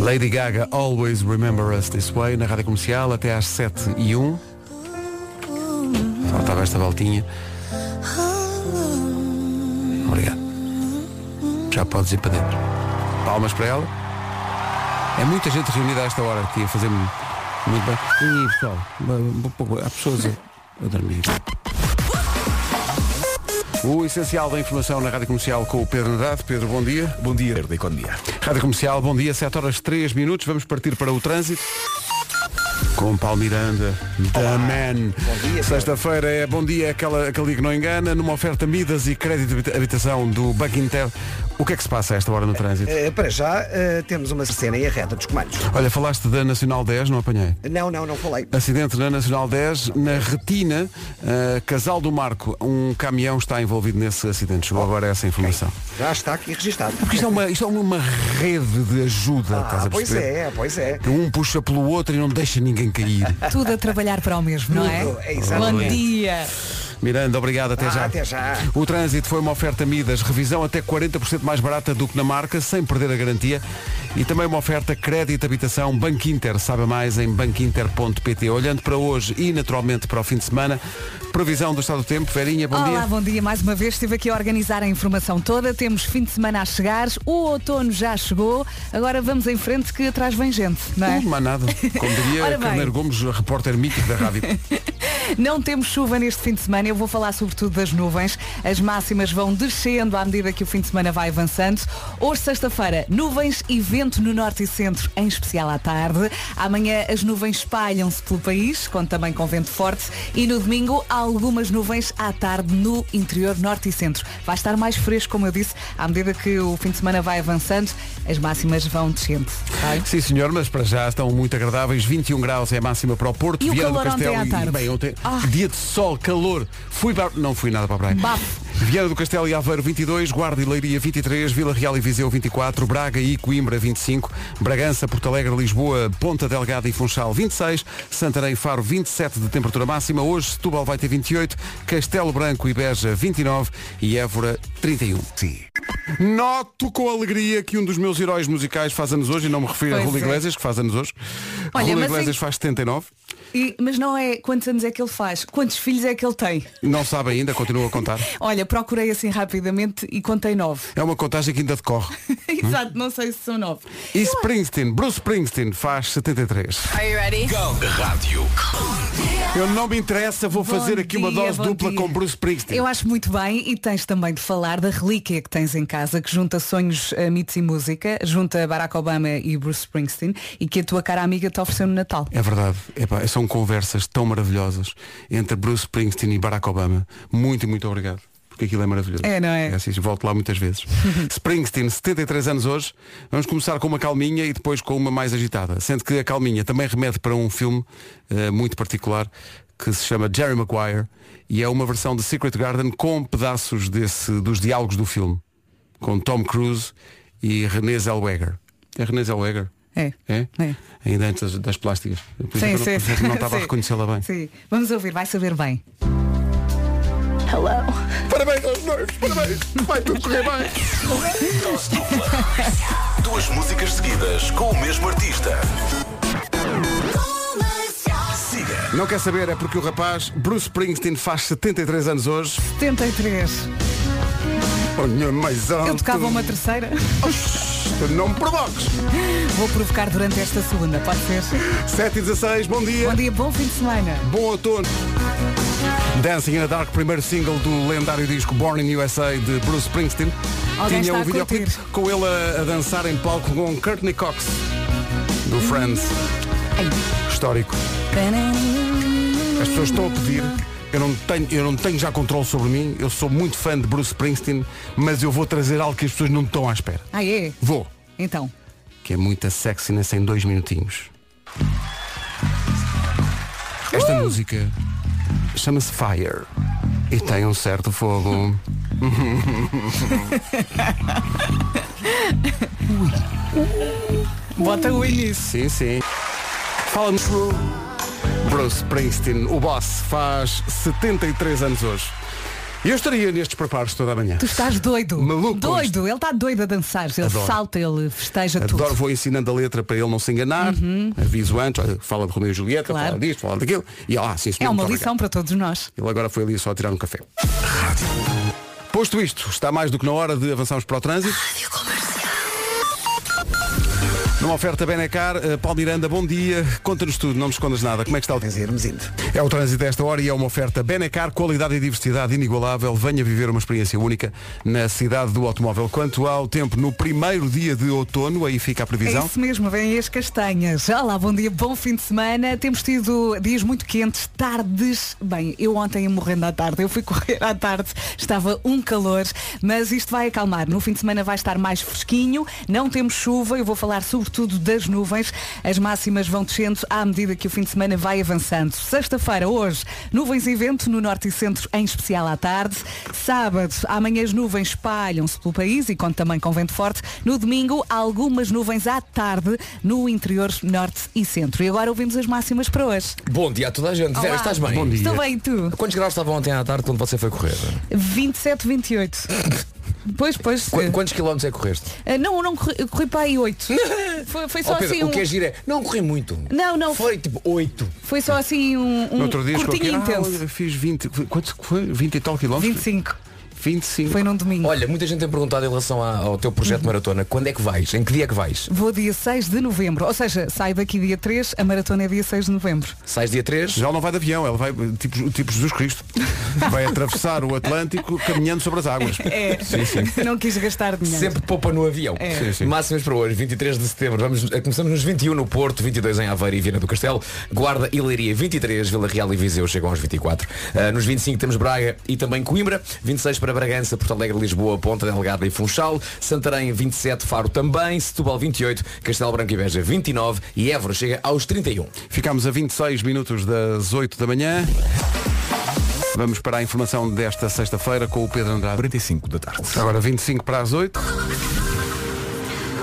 Lady Gaga, Always Remember Us This Way, na rádio comercial, até às 7 e 1. Faltava esta voltinha. Obrigado. Já podes ir para dentro. Palmas para ela. É muita gente reunida a esta hora aqui a fazer muito bem. E pessoal, há pessoas a dormir. O essencial da informação na Rádio Comercial com o Pedro Andrade. Pedro, bom dia. Bom dia, da economia. Rádio Comercial, bom dia, 7 horas 3 minutos. Vamos partir para o trânsito. Com Paulo Miranda, da Man. Sexta-feira é bom dia, aquela, aquele dia que não engana, numa oferta Midas e crédito de habita- habitação do Banco Inter. O que é que se passa a esta hora no trânsito? Eh, para já eh, temos uma cena aí a reta dos comandos. Olha, falaste da Nacional 10, não apanhei. Não, não, não falei. Acidente na Nacional 10, na Retina, eh, Casal do Marco. Um caminhão está envolvido nesse acidente. Chegou agora essa informação. Já está aqui registado. Porque isto é uma, isto é uma rede de ajuda, estás Ah, pois é, pois é. Que um puxa pelo outro e não deixa ninguém cair. Tudo a trabalhar para o mesmo, não é? Tudo, é. Bom dia. Miranda, obrigado, até Ah, já. até já. O trânsito foi uma oferta Midas, revisão até 40% mais barata do que na marca, sem perder a garantia. E também uma oferta crédito habitação Banco Inter. Saiba mais em banquinter.pt. Olhando para hoje e naturalmente para o fim de semana, previsão do estado do tempo. Verinha, bom Olá, dia. bom dia. Mais uma vez estive aqui a organizar a informação toda. Temos fim de semana a chegar. O outono já chegou. Agora vamos em frente que atrás vem gente, não é? Não, mais nada. Como diria. Carneiro Gomes, repórter mítico da rádio. Não temos chuva neste fim de semana, eu vou falar sobretudo das nuvens. As máximas vão descendo à medida que o fim de semana vai avançando. Hoje, sexta-feira, nuvens e vento no norte e centro, em especial à tarde. Amanhã as nuvens espalham-se pelo país, com também com vento forte. E no domingo, há algumas nuvens à tarde no interior norte e centro. Vai estar mais fresco, como eu disse, à medida que o fim de semana vai avançando, as máximas vão descendo. tá? Sim, senhor, mas para já estão muito agradáveis. 21 graus é a máxima para o Porto. E o Viana do ontem Castelo à e- bem, ontem, Ah. dia de sol, calor. Fui para... Não fui nada para a praia. Bafo. Viana do Castelo e Aveiro 22, Guarda e Leiria 23, Vila Real e Viseu 24, Braga e Coimbra 25, Bragança, Porto Alegre, Lisboa, Ponta Delgada e Funchal 26, Santarém e Faro 27 de temperatura máxima, hoje Setúbal vai ter 28, Castelo Branco e Beja 29 e Évora 31. Sim. Noto com alegria que um dos meus heróis musicais faz anos hoje, e não me refiro a Pois Rui é. Iglesias, que faz anos hoje. Olha, Rui mas Iglesias em- faz 79, E- mas não é quantos anos é que ele faz, quantos filhos é que ele tem. não sabe ainda, continua a contar. Olha, procurei assim rapidamente e contei nove. É uma contagem que ainda decorre. Exato, não sei se são nove. E Springsteen, Bruce Springsteen faz 73. Are you ready? Rádio. Eu não me interessa, vou Bom fazer aqui uma dia, dose bom dupla dia. com Bruce Springsteen. Eu acho muito bem e tens também de falar da relíquia que tens em casa, que junta sonhos, eh, mitos e música, junta Barack Obama e Bruce Springsteen e que a tua cara amiga te ofereceu no Natal. É verdade. Epá, são conversas tão maravilhosas entre Bruce Springsteen e Barack Obama. Muito, muito obrigado. Porque aquilo é maravilhoso. É, não é? É assim, volto lá muitas vezes. Springsteen, 73 anos hoje. Vamos começar com uma calminha e depois com uma mais agitada. Sendo que a calminha também remete para um filme eh, muito particular que se chama Jerry Maguire e é uma versão de Secret Garden com pedaços desse, dos diálogos do filme. Com Tom Cruise e Renée Zellweger. É Renée Zellweger? É. É? É. Ainda antes das, das plásticas. Por Sim, não, sim, sim. não estava a reconhecê-la bem. Sim. Vamos ouvir, vai saber bem. Parabéns aos noivos, parabéns. Vai tudo correr bem. Duas músicas seguidas com o mesmo artista. Siga. Não quer saber, é porque o rapaz Bruce Springsteen faz 73 anos hoje. 73. Mais alto. Eu tocava uma terceira. Não me provoques. Vou provocar durante esta segunda, pode ser? 7 e 16, bom dia. Bom dia, bom fim de semana. Bom outono. Dancing in the Dark, primeiro single do lendário disco Born in USA de Bruce Springsteen. Alguém Tinha está um videoclipe curtir. com ele a, a dançar em palco com Courtney Cox, do Friends. Histórico. As pessoas estão a pedir. Eu não, tenho, eu não tenho já controle sobre mim. Eu sou muito fã de Bruce Springsteen, mas eu vou trazer algo que as pessoas não estão à espera. Ah, é? Vou. Então. Que é muita sexiness em dois minutinhos. Esta música chama-se Fire e tem um certo fogo. Bota o início. Sim, sim. Fala-nos Bruce Springsteen, o boss, faz 73 anos hoje. Eu estaria nestes preparos toda a manhã. Tu estás doido. Maluco Doido. Ele está doido a dançar. Ele Adoro. salta, ele festeja Adoro, tudo. vou ensinando a letra para ele não se enganar. Aviso antes, olha, fala de Romeu e Julieta, Claro. fala disto, fala daquilo. E ah, sim, senhor, É uma lição para todos nós. Ele agora foi ali só tirar um café. Posto isto, está mais do que na hora de avançarmos para o trânsito. Numa oferta Benecar, eh, Paulo Miranda, bom dia. Conta-nos tudo, não me escondas nada. Como é que está o indo. É o trânsito desta hora e é uma oferta Benecar, qualidade e diversidade inigualável. Venha viver uma experiência única na cidade do automóvel. Quanto ao tempo, no primeiro dia de outono, aí fica a É previsão. isso mesmo, vêm as castanhas. Olá, bom dia, bom fim de semana. Temos tido dias muito quentes, tardes. Bem, eu ontem ia morrendo à tarde, eu fui correr à tarde, estava um calor, mas isto vai acalmar. No fim de semana vai estar mais fresquinho, não temos chuva, eu vou falar sobretudo das nuvens. As máximas vão descendo à medida que o fim de semana vai avançando. Sexta-feira, hoje, nuvens e vento no norte e centro, em especial à tarde. Sábado, amanhã as nuvens espalham-se pelo país e conta também com vento forte. No domingo, algumas nuvens à tarde no interior norte e centro. E agora ouvimos as máximas para hoje. Bom dia a toda a gente. Vera, Olá. estás bem? Bom dia. Estou bem, tu? Quantos graus estavam ontem à tarde quando você foi correr? 27, 28. Pois, pois. Qu- quantos quilómetros é que correste? eh, não, não corri, corri para aí 8. Foi, foi só Oh, Pedro, assim o um. que é giro é, não corri muito. Não, não. Foi tipo 8. Foi só assim um, um outro dia curtinho e ah, intenso. olha, fiz 20, quanto que foi? 20 e tal quilómetros? 25. 25. Foi num domingo. Olha, muita gente tem perguntado em relação a- ao teu projeto de maratona. Quando é que vais? Em que dia é que vais? Vou dia 6 de novembro. Ou seja, saio daqui dia 3, a maratona é dia 6 de novembro. Sais dia 3? Já não vai de avião, ela vai tipo, tipo Jesus Cristo. Vai atravessar o Atlântico caminhando sobre as águas. É. Sim, sim. Não quis gastar dinheiro. Sempre poupa no avião. É. Sim, sim. Máximas para hoje, 23 de setembro. Vamos, eh, começamos nos 21 no Porto, 22 em Aveiro e Viana do Castelo. Guarda e Leiria 23, Vila Real e Viseu chegam aos 24. Ah, nos 25 temos Braga e também Coimbra. 26 para Bragança, Porto Alegre, Lisboa, Ponta Delgada e Funchal. Santarém 27, Faro também. Setúbal 28, Castelo Branco e Beja 29 e Évora chega aos 31. Ficámos a 26 minutos das 8 da manhã. Vamos para a informação desta sexta-feira com o Pedro Andrade. 45 da tarde. Agora 25 para as 8.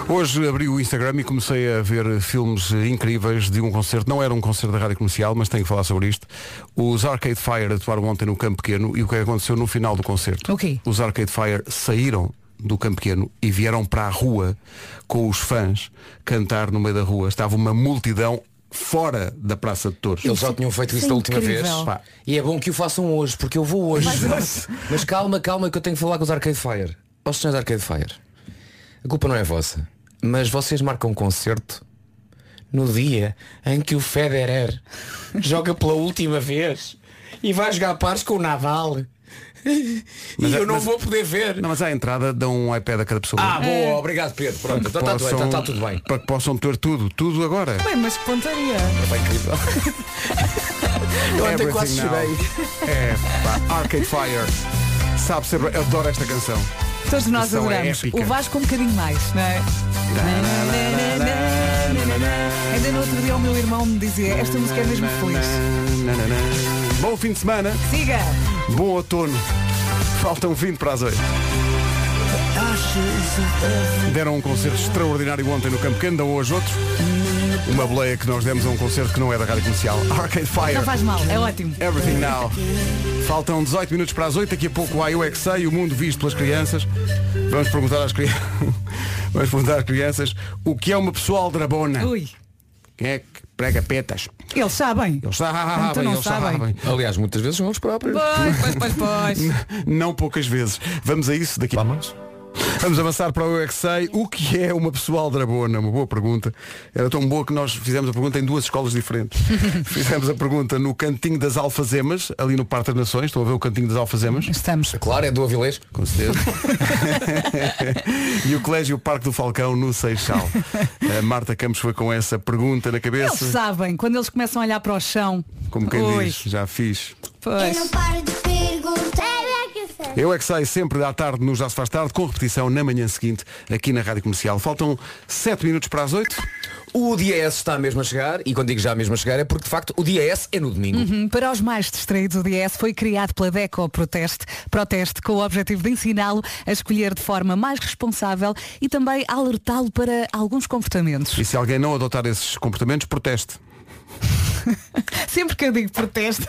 Hoje abri o Instagram e comecei a ver filmes incríveis de um concerto. Não era um concerto da rádio comercial, mas tenho que falar sobre isto. Os Arcade Fire atuaram ontem no Campo Pequeno e o que aconteceu no final do concerto? O quê? Os Arcade Fire saíram do Campo Pequeno e vieram para a rua com os fãs cantar no meio da rua. Estava uma multidão fora da Praça de Touros. Eles já tinham feito isso Isso é da última vez. Pá. E é bom que o façam hoje, porque eu vou hoje. Mas calma, calma que eu tenho que falar com os Arcade Fire. Ó senhores Arcade Fire, a culpa não é vossa. Mas vocês marcam um concerto no dia em que o Federer joga pela última vez e vai jogar pares com o Nadal. E Mas é- eu não mas- vou poder ver. Não, mas à entrada dão um iPad a cada pessoa. Ah, boa, obrigado Pedro. Pronto, então está Possam- tudo bem. Para que possam ter tudo, tudo agora. Bem, mas que pontaria. É incrível. Eu ontem quase chorei. É, pá, Arcade Fire. Sabe ser, eu adoro esta canção. Todos nós é adoramos. épica. o Vasco um bocadinho mais, não é? Ainda no outro dia o meu irmão me dizia, esta música é mesmo feliz. Bom fim de semana, Siga! bom outono. Faltam 20 para as 8. Deram um concerto extraordinário ontem no Campo Pequeno, dão hoje outro. Uma boleia que nós demos a um concerto que não é da rádio comercial. Arcade Fire. Não faz mal, é ótimo. Everything Now. Faltam 18 minutos para as 8, daqui a pouco há o que sei, o mundo visto pelas crianças. Vamos perguntar às crianças. Vamos perguntar às crianças o que é uma pessoa aldrabona. Ui, Quem é que prega petas? eles sabem. Eles sabem, Então não eles sabem. sabem. Aliás, muitas vezes são os próprios. Pois, pois, pois, pois. Não poucas vezes. Vamos a isso daqui. Vamos. Vamos avançar para o Eu é que sei. O que é uma pessoa aldrabona? Uma boa pergunta. Era tão boa que nós fizemos a pergunta em duas escolas diferentes. fizemos a pergunta no Cantinho das Alfazemas, ali no Parque das Nações. Estão a ver o Cantinho das Alfazemas? Estamos. Claro, é do Avilés. Com certeza. e o Colégio Parque do Falcão no Seixal. A Marta Campos foi com essa pergunta na Eles cabeça. sabem, quando eles começam a olhar para o chão. Como quem Ui, diz, já fiz. Eu Pois. não paro de perguntar. Eu é que sei. Eu é que sei sempre à tarde no Já se faz tarde, com repetição na manhã seguinte, aqui na Rádio Comercial. Faltam 7 minutos para as 8. O dia S está mesmo a chegar, e quando digo já mesmo a chegar é porque de facto o dia S é no domingo. Hum, Para os mais distraídos, o DS foi criado pela DECO Proteste, Proteste com o objetivo de ensiná-lo a escolher de forma mais responsável e também alertá-lo para alguns comportamentos. E se alguém não adotar esses comportamentos, proteste. Sempre que eu digo proteste,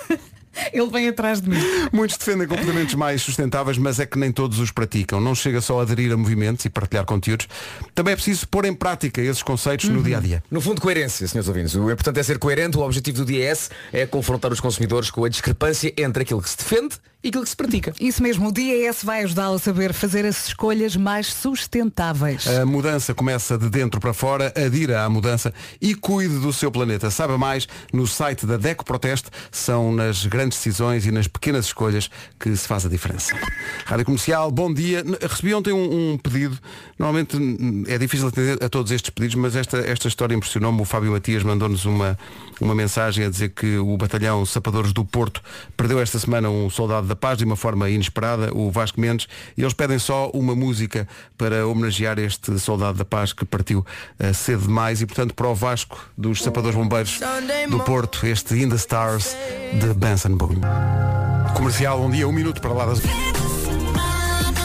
Ele vem atrás de mim. Muitos defendem comportamentos mais sustentáveis, mas é que nem todos os praticam. Não chega só a aderir a movimentos e partilhar conteúdos. Também é preciso pôr em prática esses conceitos no dia a dia. No fundo, coerência, senhores ouvintes. O importante é ser coerente. O objetivo do DIS é confrontar os consumidores com a discrepância entre aquilo que se defende e aquilo que se pratica. Isso mesmo, o DAS vai ajudá-lo a saber fazer as escolhas mais sustentáveis. A mudança começa de dentro para fora, adira à mudança e cuide do seu planeta. Saiba mais no site da Deco Proteste. São nas grandes decisões e nas pequenas escolhas que se faz a diferença. Rádio Comercial, bom dia. Recebi ontem um, um pedido. Normalmente é difícil atender a todos estes pedidos, mas esta, esta história impressionou-me. O Fábio Matias mandou-nos uma, uma mensagem a dizer que o batalhão Sapadores do Porto perdeu esta semana um soldado da paz de uma forma inesperada, o Vasco Mendes, e eles pedem só uma música para homenagear este soldado da paz que partiu eh, cedo demais e portanto para o Vasco dos Sapadores Bombeiros do Porto, este In the Stars de Benson Boone. Comercial, um dia, um minuto para lá das...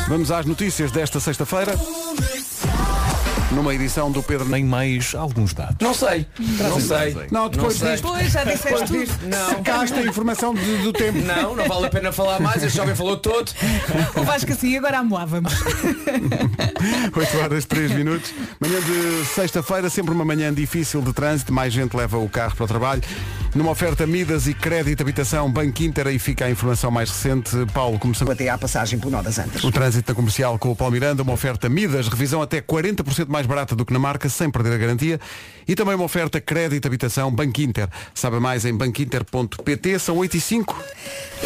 Vamos às notícias desta sexta-feira. Numa edição do Pedro Tem mais alguns dados. Não sei. Não sei. Não, depois sei. disto. Pois, já disseste tudo. Não. Cá está a informação de- do tempo. Não, não vale a pena falar mais. Este jovem falou todo. O Vasco assim, agora amoávamos. 8 horas 3 minutos. Manhã de sexta-feira, sempre uma manhã difícil de trânsito. Mais gente leva o carro para o trabalho. Numa oferta Midas e Crédito Habitação Banco Inter, aí fica a informação mais recente. Paulo, começamos. Até à passagem por Nó das Antas. O trânsito na comercial com o Paulo Miranda, uma oferta Midas, revisão até 40% mais barata do que na marca, sem perder a garantia. E também uma oferta Crédito Habitação Banco Inter. Sabe mais em banquinter.pt, são 8 e 5.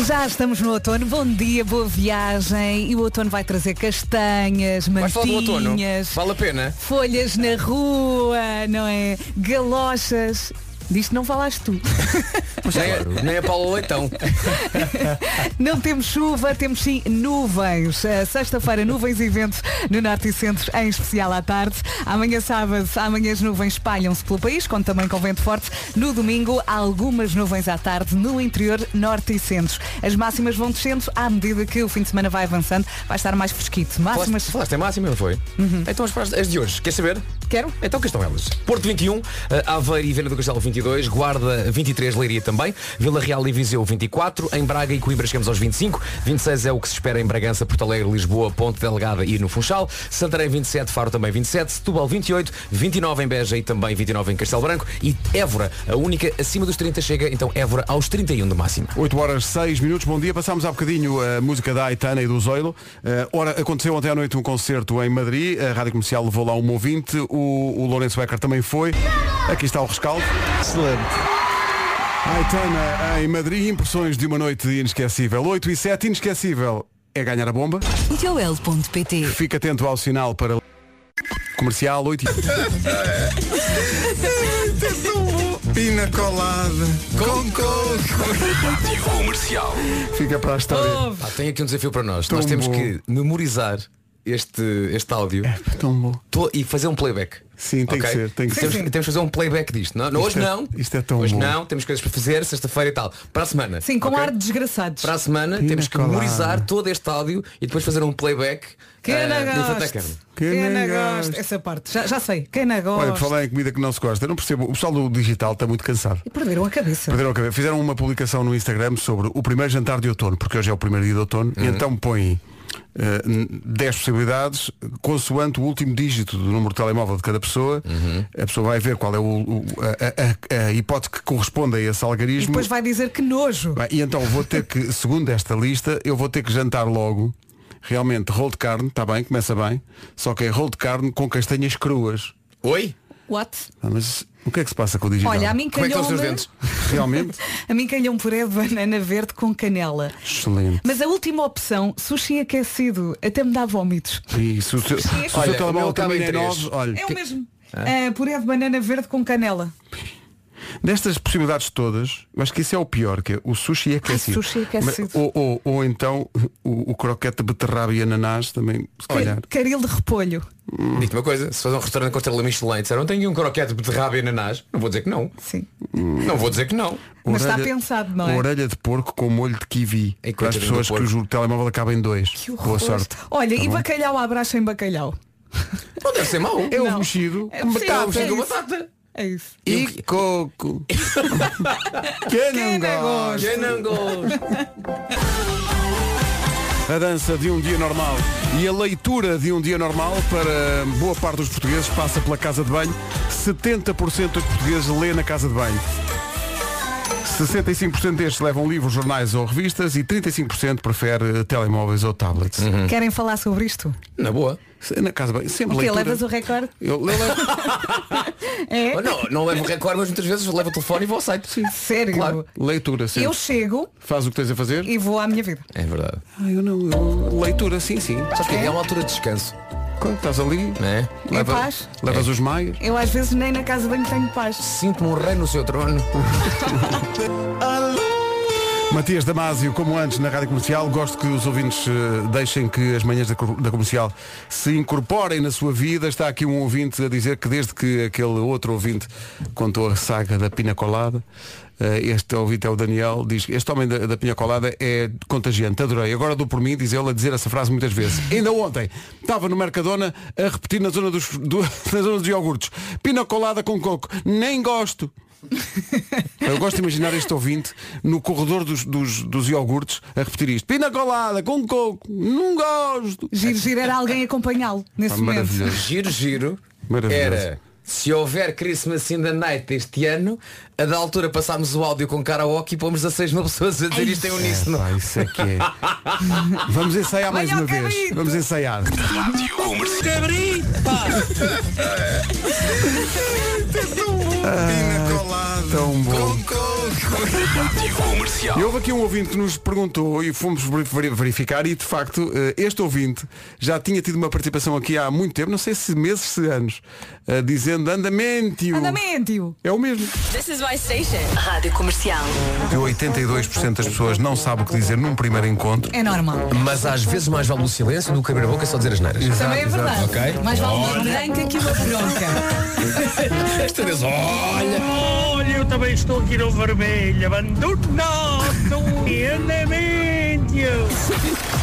Já estamos no outono. Bom dia, boa viagem. E o outono vai trazer castanhas, mantinhas, Vale a pena? folhas na rua, não é? Galochas. Disto não falaste tu. Nem, a- nem a Paula Leitão. Não temos chuva, temos sim nuvens. Eh, Sexta-feira, nuvens e ventos no Norte e Centro, em especial à tarde. Amanhã sábado, amanhã as nuvens espalham-se pelo país, conto também com vento forte. No domingo, há algumas nuvens à tarde no interior, Norte e Centro. As máximas vão descendo à medida que o fim de semana vai avançando. Vai estar mais fresquito. Falaste, Máximas. falaste em máxima, não foi? Então as, para as- as de hoje. Quer saber? Quero? Então que estão elas? Porto 21, eh, Aveiro e Viana do Castelo 22, Guarda 23, Leiria também, Vila Real e Viseu 24, em Braga e Coimbra chegamos aos 25, 26 é o que se espera em Bragança, Porto Alegre, Lisboa, Ponte Delgada e no Funchal, Santarém 27, Faro também 27, Setúbal 28, 29 em Beja e também 29 em Castelo Branco e Évora, a única acima dos 30 chega, então Évora aos 31 de máxima. 8 horas 6 minutos, bom dia. Passámos há bocadinho a música da Aitana e do Zoilo. Eh, ora, aconteceu ontem à noite um concerto em Madrid. A Rádio Comercial levou lá um ouvinte. O, o Lourenço Becker também foi. Aqui está o rescaldo. Excelente. Aitana em Madrid, impressões de uma noite inesquecível. 8 e 7, inesquecível é ganhar a bomba. Joel.pt Fica atento ao sinal para comercial 8 e... Pina colada com coco. Comercial. Fica para a história. Ah, tem aqui um desafio para nós. Tão nós temos bom. que memorizar este, este áudio Tão bom. to- e fazer um playback. Sim, tem Ok? que ser, tem que temos, ser. temos que fazer um playback disto. Não, não, Isto hoje é- não. isto é tão Hoje bom. não, temos coisas para fazer, sexta-feira e tal. Para a semana. Sim, com ok? ar de desgraçados. Para a semana Pina temos que colada. memorizar todo este áudio e depois fazer um playback Quem eh, não. Quem Quem não gosta? gosta? Essa parte. Já, já sei. Quem não Olha, gosta? por falar em comida que não se gosta, eu não percebo. O pessoal do digital está muito cansado. E perderam a cabeça. Perderam a cabeça. Fizeram uma publicação no Instagram sobre o primeiro jantar de outono, porque hoje é o primeiro dia de outono, Uhum. e então põem 10 possibilidades, consoante o último dígito do número de telemóvel de cada pessoa. Uhum. A pessoa vai ver qual é o, o- a, a- a hipótese que corresponde a esse E algarismo. depois vai dizer que nojo. E então vou ter que, segundo esta lista, eu vou ter que jantar logo. Realmente, rolo de carne, está bem, começa bem. Só que é rolo de carne com castanhas cruas. Oi? What? Ah, mas o que é que se passa com o digital? Olha, a mim Como é que estão os calhou-me dentes? Realmente? a mim calhou um puré de banana verde com canela. Excelente. Mas a última opção, sushi aquecido, até me dá vómitos. E se o seu, se o Olha, seu o meu telemóvel acaba em também é três. 9, olha, É o mesmo. Ah, puré de banana verde com canela. Destas possibilidades todas, eu acho que isso é o pior, que é o sushi é aquecido. sushi aquecido. Mas- Ou, ou, ou então o, o croquete de beterraba e ananás também, se calhar. Caril de repolho. Digo-te uma coisa, se faz um restaurante com estrela Michelin e disseram tenho um croquete de beterraba e ananás, não vou dizer que não. Sim. Não vou dizer que não. Mas está pensado, não é? Orelha de porco com molho de kiwi. Para as pessoas porco. cujo telemóvel acaba em dois. Que Boa horror. sorte. Olha, Tá e bom? bacalhau à bracha em bacalhau. Não deve ser mau. É o Não. mexido É com possível, batata. é com batata. É isso. E coco. Quem não gosta? Quem não gosta? A dança de um dia normal e a leitura de um dia normal para boa parte dos portugueses passa pela casa de banho. 70% dos portugueses lê na casa de banho. 65% destes levam livros, jornais ou revistas e 35% prefere telemóveis ou tablets. Querem falar sobre isto? Na boa. Na casa sempre O quê? leitura. Levas o recorde? Eu, eu levo- É? Oh, Não, não levo o recorde, mas muitas vezes levo o telefone e vou ao site. Sim. Sério? Claro. leitura sempre. Eu chego Faz o que tens a fazer? e vou à minha vida. É verdade. Ah, eu não. eu- leitura, sim, sim. Sabes que é uma altura de descanso. Quando estás ali, Não é? Em paz. levas os maios. Eu às vezes nem na casa de banho tenho paz. Sinto-me um rei no seu trono. Matias Damasio, como antes na Rádio Comercial, gosto que os ouvintes eh, deixem que as manhãs da, da Comercial se incorporem na sua vida. Está aqui um ouvinte a dizer que desde que aquele outro ouvinte contou a saga da Pina Colada, este ouvinte é o Daniel, diz que este homem da, da Pina Colada é contagiante, adorei. Agora dou por mim, diz ele, a dizer essa frase muitas vezes. Ainda ontem estava no Mercadona a repetir na zona dos, do- na zona dos iogurtes. Pina Colada com coco. Nem gosto. Eu gosto de imaginar este ouvinte no corredor dos, dos, dos iogurtes a repetir isto. Pina colada, com coco, não gosto. Giro, giro era alguém acompanhá-lo nesse Ah, momento. Giro, giro. Maravilhoso. Era. Se houver Christmas in the Night este ano, a da altura passámos o áudio com karaoke e pomos 16 mil pessoas a dizer isto em uníssono. Pá, isso é que é. Vamos ensaiar mais uma vez. cabrito. Vamos ensaiar. Rádio Comercial. Tão bom. Rádio Comercial. E houve aqui um ouvinte que nos perguntou e fomos veri- verificar e de facto eh, este ouvinte já tinha tido uma participação aqui há muito tempo, não sei se meses, se anos, eh, dizendo andamento. Andamento! É o mesmo. This is my station. Rádio Comercial. Que 82% das pessoas não sabe o que dizer num primeiro encontro. É normal. Mas às vezes mais vale o silêncio do que abrir a boca e só dizer as neiras. Também é verdade. Ok. Mais vale uma branca que uma bronca. Esta vez, olha. Olha, eu também estou aqui no vermelho, abandonado, andamento.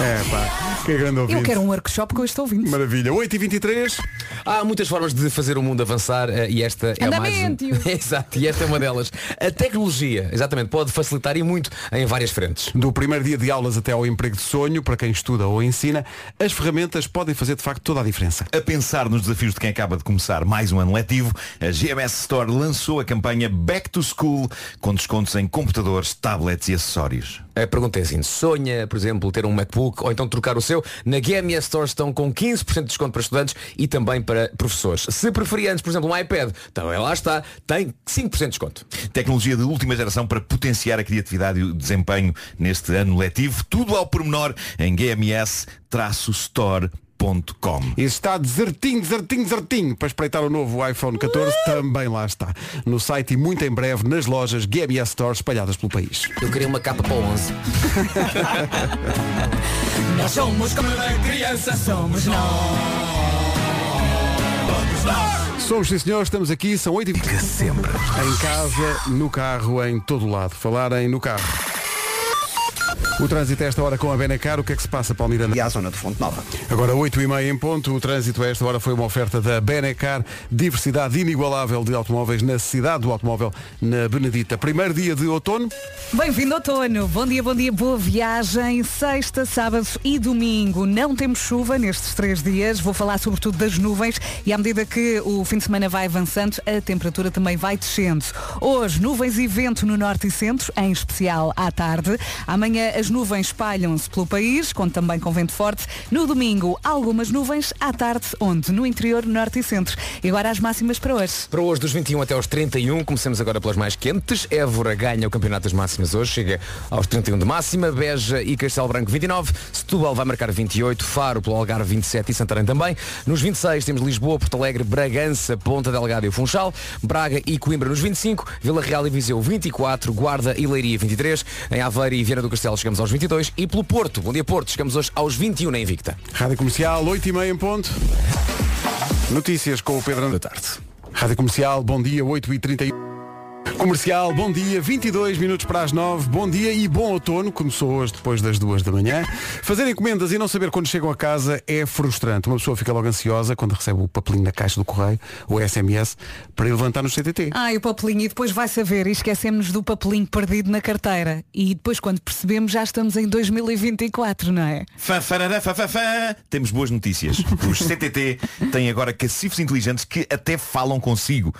É pá, que grande ouvinte. Eu quero um workshop com este ouvinte. Maravilha. 8h23. Há muitas formas de fazer o mundo avançar eh, e esta é a mais... Exato, e esta é uma delas. A tecnologia, exatamente, pode facilitar e muito em várias frentes. Do primeiro dia de aulas até ao emprego de sonho, para quem estuda ou ensina, as ferramentas podem fazer de facto toda a diferença. A pensar nos desafios de quem acaba de começar mais um ano letivo, a GMS Store lançou a campanha Back to School com descontos em computadores, tablets e acessórios. A pergunta é assim, sonha, por exemplo, ter um MacBook ou então trocar o seu? Na GMS Store estão com 15% de desconto para estudantes e também para professores. Se preferir antes, por exemplo, um iPad, também lá está, tem 5% de desconto. Tecnologia de última geração para potenciar a criatividade e o desempenho neste ano letivo. Tudo ao pormenor em gms-store.com. E está desertinho, desertinho, desertinho para espreitar o novo iPhone 14, também lá está. No site e muito em breve nas lojas GMS Store espalhadas pelo país. Eu queria uma capa para o 11. Nós somos como a criança, somos Somos sim senhor, estamos aqui, são 8 h Sempre. Em casa, no carro, em todo lado. Falar em no carro. O trânsito a esta hora com a Benacar, o que é que se passa, Paulo Miranda? E à zona de Fonte Nova. Agora 8 e meia em ponto, o trânsito a esta hora foi uma oferta da Benacar, diversidade inigualável de automóveis na cidade do automóvel, na Benedita. Primeiro dia de outono, Bem-vindo outono. Bom dia, bom dia, boa viagem. Sexta, sábado e domingo. Não temos chuva nestes três dias. Vou falar sobretudo das nuvens e à medida que o fim de semana vai avançando, a temperatura também vai descendo. Hoje, nuvens e vento no norte e centro, em especial à tarde. Amanhã as nuvens espalham-se pelo país, conto também com vento forte. No domingo, algumas nuvens à tarde, onde? No interior, norte e centro. E agora as máximas para hoje. Para hoje, dos 21 até aos 31, comecemos agora pelas mais quentes. Évora ganha o Campeonato das Máximas hoje, chega aos 31 de máxima. Beja e Castelo Branco 29. Setúbal vai marcar 28. Faro pelo Algarve 27 e Santarém também. Nos 26 temos Lisboa, Porto Alegre, Bragança, Ponta Delgada e o Funchal. Braga e Coimbra nos 25. Vila Real e Viseu 24. Guarda e Leiria 23. Em Aveiro e Viana do Castelo chegamos aos 22. E pelo Porto, bom dia Porto, chegamos hoje aos 21 na Invicta. Rádio Comercial, 8 e meia em ponto. Notícias com o Pedro da tarde. Rádio Comercial, bom dia, 8 e 31 Comercial, bom dia, 22 minutos para as 9, bom dia e bom outono, começou hoje depois das duas da manhã. Fazer encomendas e não saber quando chegam a casa é frustrante. Uma pessoa fica logo ansiosa quando recebe o papelinho na caixa do correio, o SMS, para ir levantar no CTT. Ai, o papelinho, e depois vai saber, e esquecemos do papelinho perdido na carteira. E depois, quando percebemos, já estamos em 2024, não é? Fã, farará, fã, fã, fã. Temos boas notícias. Os CTT têm agora cacifos inteligentes que até falam consigo.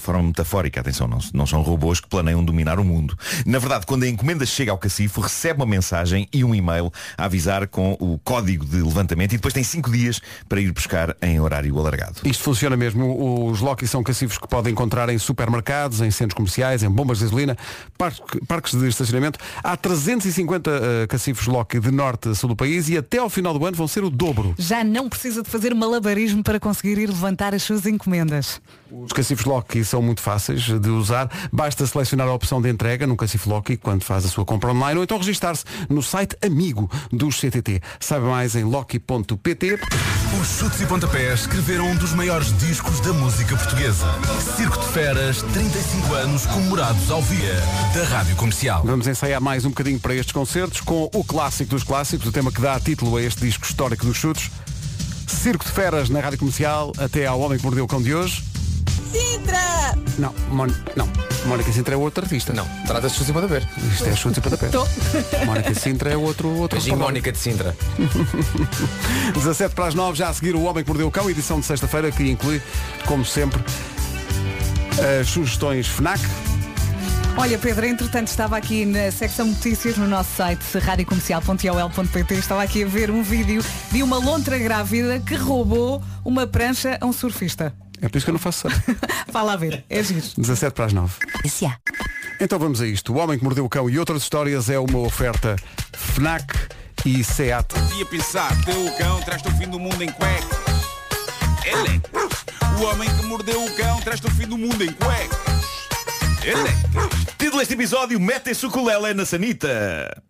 De forma metafórica, atenção, não, não são robôs que planeiam dominar o mundo. Na verdade, quando a encomenda chega ao cacifo, recebe uma mensagem e um e-mail a avisar com o código de levantamento e depois tem cinco dias para ir buscar em horário alargado. Isto funciona mesmo. Os Loki são cacifos que podem encontrar em supermercados, em centros comerciais, em bombas de gasolina, parque- parques de estacionamento. Há 350 eh, cacifos Loki de norte a sul do país e até ao final do ano vão ser o dobro. Já não precisa de fazer malabarismo para conseguir ir levantar as suas encomendas. Os cacifos Loki são muito fáceis de usar. Basta selecionar a opção de entrega no cacifo Loki quando faz a sua compra online ou então registar-se no site amigo dos CTT. Saiba mais em loki.pt. Os chutes e pontapés escreveram um dos maiores discos da música portuguesa. Circo de Feras, 35 anos comemorados ao via da Rádio Comercial. Vamos ensaiar mais um bocadinho para estes concertos com o clássico dos clássicos, o tema que dá título a este disco histórico dos chutes. Circo de Feras na Rádio Comercial, até ao Homem que Mordeu o Cão de hoje. Sintra! Não, Mon... não. Mónica Sintra é outro artista. Não, trata-se de chutes e pontapés. Isto é chute e pontapé. Tô. Mónica Sintra é outro, outro Beijinho. Mónica de Sintra. 17 para as 9, já a seguir o Homem que Mordeu o Cão, edição de sexta-feira, que inclui, como sempre, as sugestões FNAC. Olha, Pedro, entretanto estava aqui na secção notícias no nosso site radiocomercial.ol.pt estava aqui a ver um vídeo de uma lontra grávida que roubou uma prancha a um surfista. É por isso que eu não faço. Vá lá ver, é giro. 17 para as 9. Então vamos a isto. O Homem que Mordeu o Cão e outras histórias é uma oferta FNAC e SEAT. Ia pensar, teu o cão traz-te o fim do mundo em cuecas. Ele O homem que mordeu o cão traz-te o fim do mundo em cuecas. Ele Título deste episódio, metem-se o ukulele na sanita.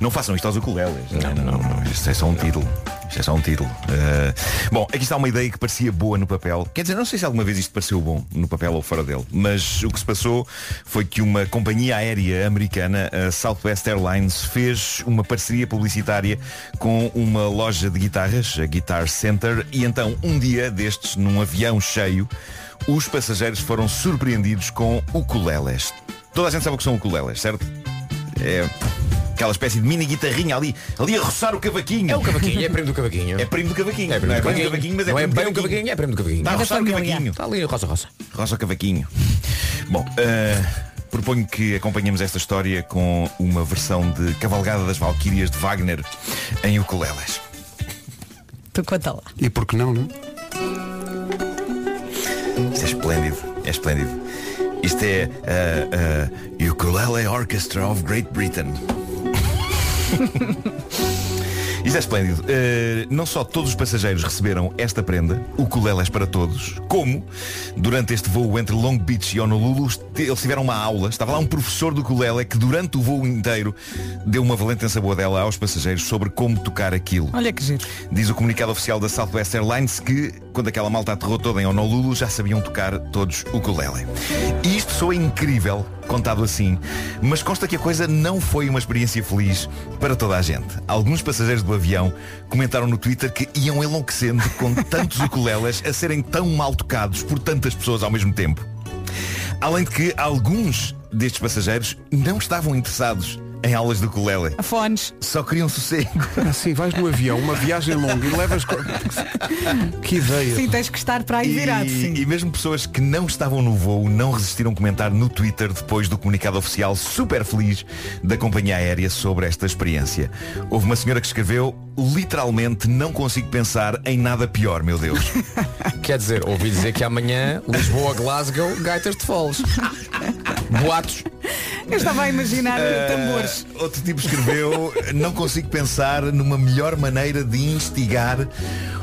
Não façam isto aos ukuleles. Não, não, não. Isto é só um título. É só um título. Uh, bom, aqui está uma ideia que parecia boa no papel. Quer dizer, não sei se alguma vez isto pareceu bom no papel ou fora dele, mas o que se passou foi que uma companhia aérea americana, a Southwest Airlines, fez uma parceria publicitária com uma loja de guitarras, a Guitar Center, e então, um dia destes, num avião cheio, os passageiros foram surpreendidos com ukuleles. Toda a gente sabe o que são ukuleles, certo? É aquela espécie de mini guitarrinha ali, ali a roçar o cavaquinho. É o cavaquinho, é primo do cavaquinho. É primo do cavaquinho. É primo não do é cavaquinho. um cavaquinho, mas é Não é primo do bem um cavaquinho, é primo do cavaquinho. Está a É roçar o família. cavaquinho. Está ali, roça, roça. Roça o cavaquinho. Bom, eh, proponho que acompanhemos esta história com uma versão de Cavalgada das Valquírias de Wagner em ukuleles. Tu conta lá. E por que não, não? Isto é esplêndido, é esplêndido. Isto é a uh, Ukulele Orchestra of Great Britain. Isto é esplêndido. Uh, não só todos os passageiros receberam esta prenda, ukuleles para todos, como durante este voo entre Long Beach e Honolulu, eles tiveram uma aula. Estava lá um professor do ukulele que durante o voo inteiro deu uma valente dela aos passageiros sobre como tocar aquilo. Olha que giro. Diz o comunicado oficial da Southwest Airlines que, quando aquela malta aterrou toda em Honolulu, já sabiam tocar todos o ukulele. E isto soa incrível, contado assim, mas consta que a coisa não foi uma experiência feliz para toda a gente. Alguns passageiros do avião comentaram no Twitter que iam enlouquecendo com tantos ukuleles a serem tão mal tocados por tantas pessoas ao mesmo tempo. Além de que alguns destes passageiros não estavam interessados em aulas de ukulele. A fones. Só queriam sossego. Assim, vais no avião, uma viagem longa e levas. co- Que ideia. Sim, tens que estar para aí virado, sim. E, e mesmo pessoas que não estavam no voo não resistiram comentar no Twitter depois do comunicado oficial super feliz da companhia aérea sobre esta experiência. Houve uma senhora que escreveu literalmente não consigo pensar em nada pior, meu Deus. Quer dizer, ouvi dizer que amanhã Lisboa, Glasgow, Gaitas de Foles. Boatos. Eu estava a imaginar tambores. Uh, outro tipo escreveu não consigo pensar numa melhor maneira de instigar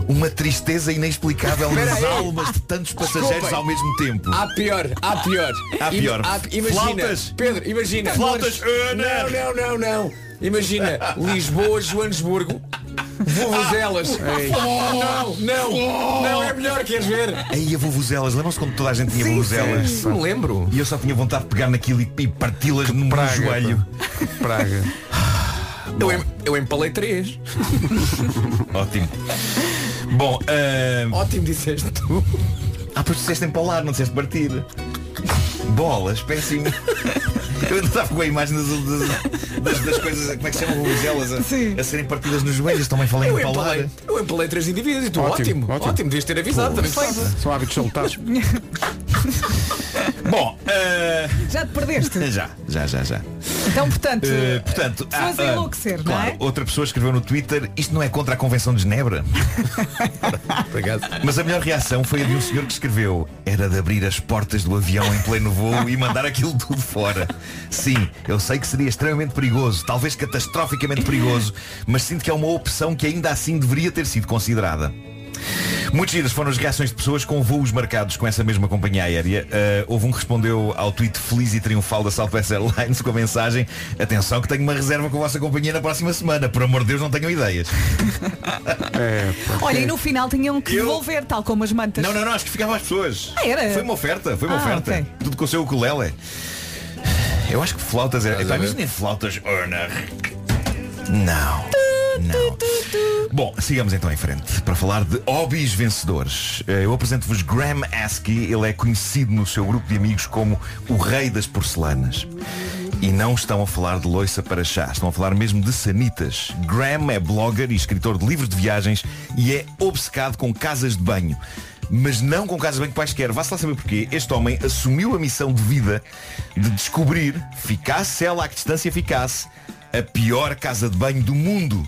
uma tristeza inexplicável nas almas de tantos passageiros Desculpem. ao mesmo tempo. Há pior, há pior. Há pior. Im- imagina, Flautas. Pedro, imagina. Flautas. Ah, Não, não, não, não. Imagina, Lisboa, Joanesburgo, Vuvuzelas. Oh, não, não, não, é melhor, queres ver? Aí a vuvuzelas, lembram-se quando toda a gente tinha Sim, vuvuzelas? sim. Não lembro. E eu só tinha vontade de pegar naquilo e, e parti-las no praga, joelho. Praga. Eu, em- eu empalei três. Ótimo. Bom, ahm, Ótimo, disseste tu. ah, pois disseste empalar, não disseste partir. Bolas, péssimo. Eu ainda estava com a imagem das, das, das- das coisas, como é que se chamam vuvuzelas a, a serem partidas nos joelhos. Também falei em Eu empalei, eu empalei três indivíduos e tu, Ótimo, ótimo, ótimo, ótimo. devias ter avisado, também feito. São hábitos salutares. Bom, ah, Já te perdeste? já, já, já, já. Então, portanto, Uh, portanto, pessoas a enlouquecer, não claro, é? outra pessoa escreveu no Twitter, isto não é contra a Convenção de Genebra. Mas a melhor reação foi a de um senhor que escreveu Era de abrir as portas do avião em pleno voo e mandar aquilo tudo fora Sim, eu sei que seria extremamente perigoso Talvez catastroficamente perigoso Mas sinto que é uma opção que ainda assim deveria ter sido considerada Muitas giras foram as reações de pessoas com voos marcados com essa mesma companhia aérea. Uh, houve um que respondeu ao tweet feliz e triunfal da Southwest Airlines com a mensagem Atenção que tenho uma reserva com a vossa companhia na próxima semana. Por amor de Deus, não tenham ideias. É, pá. Olha, e no final tinham que Eu- devolver, tal como as mantas. Não, não, não, acho que ficava às pessoas. Ah, era? Foi uma oferta, foi uma Ah, oferta. ok. Tudo com o seu ukulele. Eu acho que flautas era. Estás a Epá, ver? imaginem flautas Horner. Não. Não. Bom, sigamos então em frente para falar de hobbies vencedores. Eh, Eu apresento-vos Graham Askey. Ele é conhecido no seu grupo de amigos como o rei das porcelanas. E não estão a falar de loiça para chá, estão a falar mesmo de sanitas. Graham é blogger e escritor de livros de viagens e é obcecado com casas de banho. Mas não com casas de banho quaisquer. Vá-se lá saber porquê. Este homem assumiu a missão de vida de descobrir, ficasse ela a que distância ficasse, a pior casa de banho do mundo.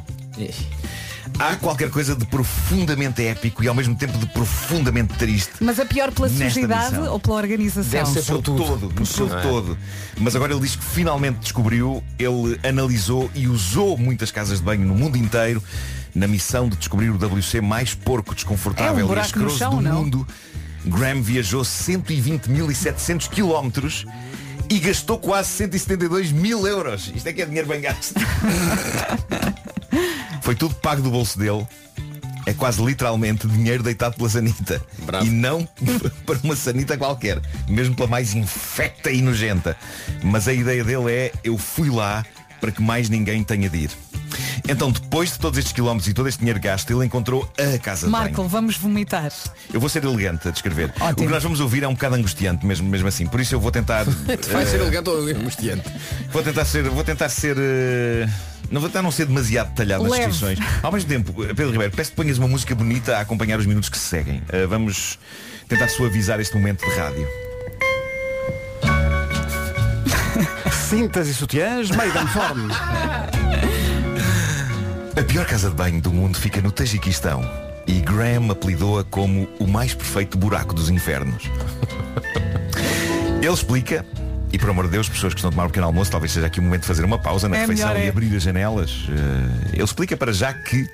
Há qualquer coisa de profundamente épico e ao mesmo tempo de profundamente triste Mas a pior pela Nesta missão. ou pela organização? Deve ser no seu por tudo. todo, no seu é? todo. Mas agora ele diz que finalmente descobriu, ele analisou e usou muitas casas de banho no mundo inteiro na missão de descobrir o WC mais porco, desconfortável É um e asqueroso chão, do não? mundo. Graham viajou 120.700 quilómetros e gastou quase 172 mil euros. Isto é que é dinheiro bem gasto. Foi tudo pago do bolso dele. É quase literalmente dinheiro deitado pela sanita. Bravo. E não para uma sanita qualquer. Mesmo pela mais infecta e nojenta. Mas a ideia dele é eu fui lá para que mais ninguém tenha de ir. Então, depois de todos estes quilómetros e todo este dinheiro gasto, ele encontrou a casa de banho. Marco, vamos vomitar. Eu vou ser elegante a descrever. O Ótimo. que nós vamos ouvir é um bocado angustiante, mesmo, mesmo assim. Por isso eu vou tentar. Vai ser elegante ou angustiante? Vou tentar ser. Vou tentar ser. eh, Não vou tentar não ser demasiado detalhado nas Leve. descrições. Ao mesmo tempo, Pedro Ribeiro, peço que ponhas uma música bonita a acompanhar os minutos que se seguem. Eh, vamos tentar suavizar este momento de rádio. Cintas e sutiãs, Maiden Form. A pior casa de banho do mundo fica no Tajiquistão. E Graham apelidou-a como o mais perfeito buraco dos infernos. Ele explica, e por amor de Deus, pessoas que estão a tomar um pequeno almoço, talvez seja aqui o momento de fazer uma pausa na É refeição melhor, e é. abrir as janelas. Eh, ele explica para já que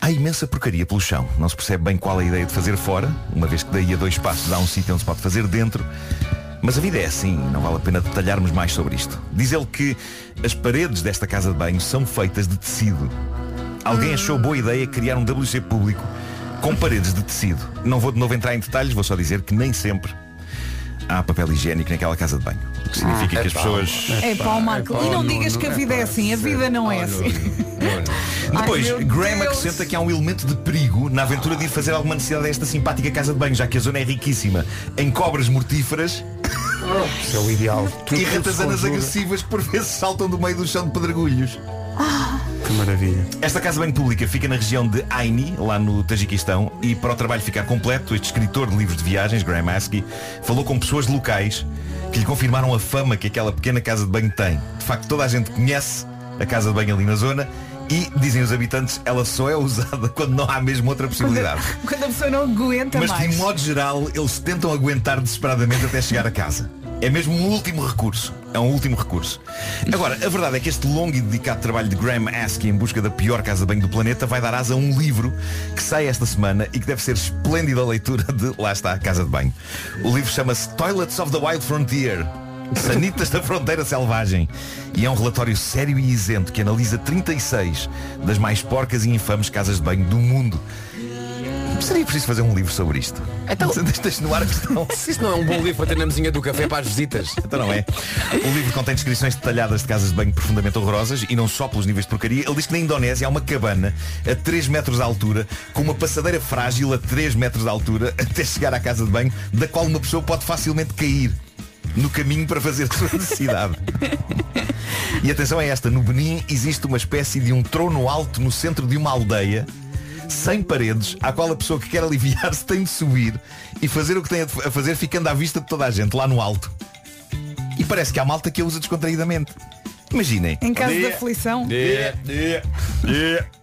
há imensa porcaria pelo chão. Não se percebe bem qual é a ideia de fazer fora, uma vez que daí a dois passos há um sítio onde se pode fazer dentro. Mas a vida é assim, não vale a pena detalharmos mais sobre isto. Diz ele que as paredes desta casa de banho são feitas de tecido. Alguém achou boa ideia criar um WC público com paredes de tecido. Não vou de novo entrar em detalhes, vou só dizer que nem sempre há papel higiênico naquela casa de banho. O que significa que as pessoas. É pá, o Marco. E não digas que a vida é assim. A vida não é assim. Depois, Ai, Graham Deus. acrescenta que há um elemento de perigo na aventura de ir fazer alguma necessidade a esta simpática casa de banho, já que a zona é riquíssima em cobras mortíferas Isso é o ideal. E ratazanas agressivas que por vezes saltam do meio do chão de pedregulhos. Que maravilha. Esta casa bem pública fica na região de Aini, lá no Tajiquistão, e para o trabalho ficar completo, este escritor de livros de viagens, Graham Askey, falou com pessoas locais que lhe confirmaram a fama que aquela pequena casa de banho tem. De facto, toda a gente conhece a casa de banho ali na zona e, dizem os habitantes, ela só é usada quando não há mesmo outra possibilidade. Quando a pessoa não aguenta Mas de mais. modo geral, eles tentam aguentar desesperadamente até chegar a casa. É mesmo um último recurso. É um último recurso. Agora, a verdade é que este longo e dedicado trabalho de Graham Askey em busca da pior casa de banho do planeta vai dar asa a um livro que sai esta semana e que deve ser esplêndida leitura de, lá está, a casa de banho. O livro chama-se Toilets of the Wild Frontier. Sanitas da Fronteira Selvagem. E é um relatório sério e isento que analisa 36 das mais porcas e infames casas de banho do mundo. Seria preciso fazer um livro sobre isto. Então- Deixa no ar a questão. Se isso não é um bom livro para ter na mesinha do café para as visitas. Então não é. O livro contém descrições detalhadas de casas de banho profundamente horrorosas e não só pelos níveis de porcaria. Ele diz que na Indonésia há uma cabana a 3 metros de altura, com uma passadeira frágil a 3 metros de altura, até chegar à casa de banho, da qual uma pessoa pode facilmente cair no caminho para fazer a sua necessidade. E atenção a esta, no Benin existe uma espécie de um trono alto no centro de uma aldeia sem paredes, à qual a pessoa que quer aliviar-se tem de subir e fazer o que tem a fazer ficando à vista de toda a gente, lá no alto. E parece que há malta que a usa descontraídamente. Imaginem. Em caso de aflição. dia, dia, dia.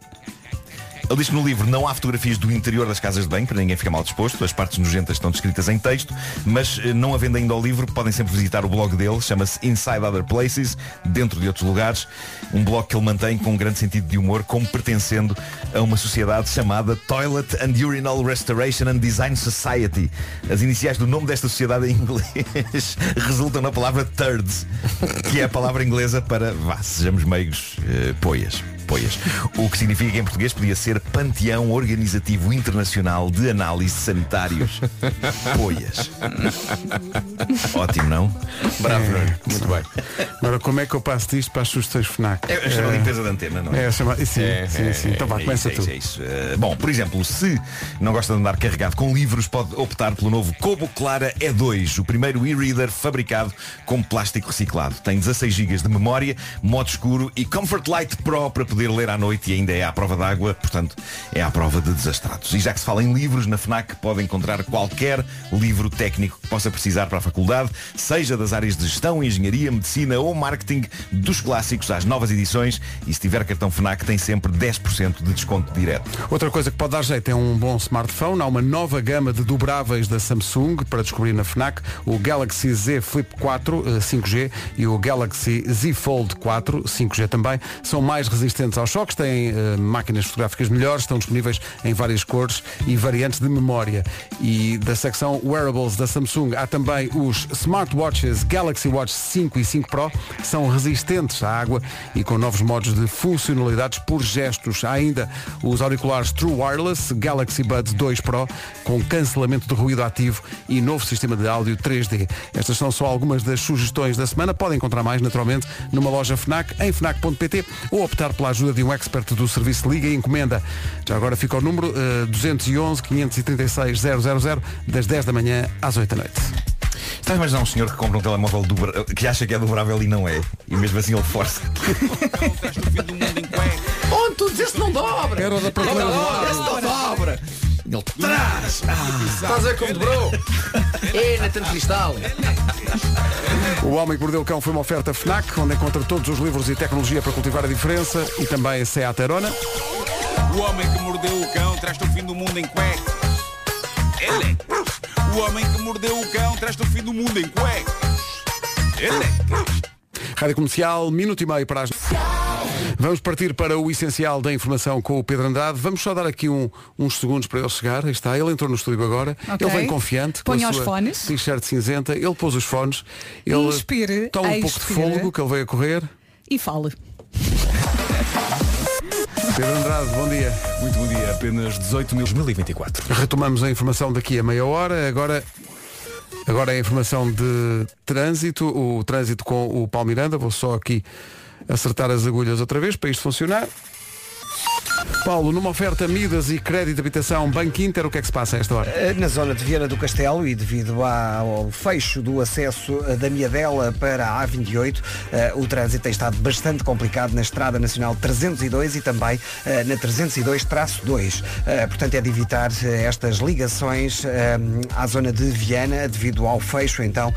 Ele diz que no livro não há fotografias do interior das casas de banho, para ninguém ficar mal disposto. As partes nojentas estão descritas em texto, mas eh, não havendo ainda o livro, podem sempre visitar o blog dele, chama-se Inside Other Places, dentro de outros lugares. Um blog que ele mantém com um grande sentido de humor, como pertencendo a uma sociedade chamada Toilet and Urinal Restoration and Design Society. As iniciais do nome desta sociedade em inglês resultam na palavra turds, que é a palavra inglesa para, vá, sejamos meigos, eh, poias. Poias. O que significa que em português podia ser Panteão Organizativo Internacional de Análise Sanitários. Poias. Ótimo, não? Bravo, É, Nuno. Muito bem. Agora, como é que eu passo disto para as sugestões FNAC? É a chamada limpeza da antena, não é? É, a chamada... Sim, É, sim, é, sim. Então vá, É começa isso, tu. é isso, é isso. Uh, bom, por exemplo, se não gosta de andar carregado com livros, pode optar pelo novo Kobo Clara E2, o primeiro e-reader fabricado com plástico reciclado. Tem 16 GB de memória, modo escuro e Comfort Light Pro para poder ler à noite e ainda é à prova d'água, portanto é à prova de desastrados. E já que se fala em livros, na FNAC pode encontrar qualquer livro técnico que possa precisar para a faculdade, seja das áreas de gestão, engenharia, medicina ou marketing, dos clássicos às novas edições e se tiver cartão FNAC tem sempre 10% de desconto direto. Outra coisa que pode dar jeito é um bom smartphone. Há uma nova gama de dobráveis da Samsung para descobrir na FNAC. O Galaxy Z Flip 4 eh, 5G e o Galaxy Z Fold 4 5G também. São mais resistentes aos choques, têm eh, máquinas fotográficas melhores, estão disponíveis em várias cores e variantes de memória. E da secção Wearables da Samsung há também os smartwatches Galaxy Watch 5 e 5 Pro. São resistentes à água e com novos modos de funcionalidades por gestos. Há ainda os auriculares True Wireless Galaxy Buds 2 Pro com cancelamento de ruído ativo e novo sistema de áudio 3D. Estas são só algumas das sugestões da semana. Podem encontrar mais, naturalmente, numa loja FNAC, em FNAC.pt ou optar pela ajuda de um expert do serviço Liga e Encomenda. Já agora fica o número eh, 211 536 000 das 10 da manhã às 8 da noite. Estás a imaginar um senhor que compra um telemóvel dobra- que acha que é dobrável e não é? E mesmo assim ele força. Onde tu dizes que não dobra? Era da prateleira. Esse não dobra. Ele traz. Estás a ver como dobrou? É, na tanto cristal. O Homem que Mordeu o Cão foi uma oferta FNAC, onde encontra todos os livros e tecnologia para cultivar a diferença e também a Seat Arona. O homem que mordeu o cão traz-te o fim do mundo em cuecas. Ele é. O homem que mordeu o cão traz-te o fim do mundo em cuecas. Ele é. Rádio Comercial, minuto e meio para as... Vamos partir para o essencial da informação com o Pedro Andrade. Vamos só dar aqui um- uns segundos para ele chegar. Aí está, ele entrou no estúdio agora. Ok. Ele vem confiante. com a Ponha os sua fones. T-shirt cinzenta. Ele pôs os fones. Ele Inspire, toma um pouco de expire. fôlego que ele veio a correr. E fale. Pedro Andrade, bom dia. Muito bom dia, apenas 18 mil 2024. Retomamos a informação daqui a meia hora. Agora, agora a informação de trânsito. O trânsito com o Paulo Miranda. Vou só aqui acertar as agulhas outra vez para isto funcionar. Paulo, numa oferta Midas e crédito de habitação Banco Inter, o que é que se passa a esta hora? Eh, Na zona de Viana do Castelo e devido ao fecho do acesso eh, da Miadela para a A28, eh, o trânsito tem estado bastante complicado na Estrada Nacional 302 e também na 302-2. Eh, Portanto, é de evitar estas ligações à zona de Viana devido ao fecho, então,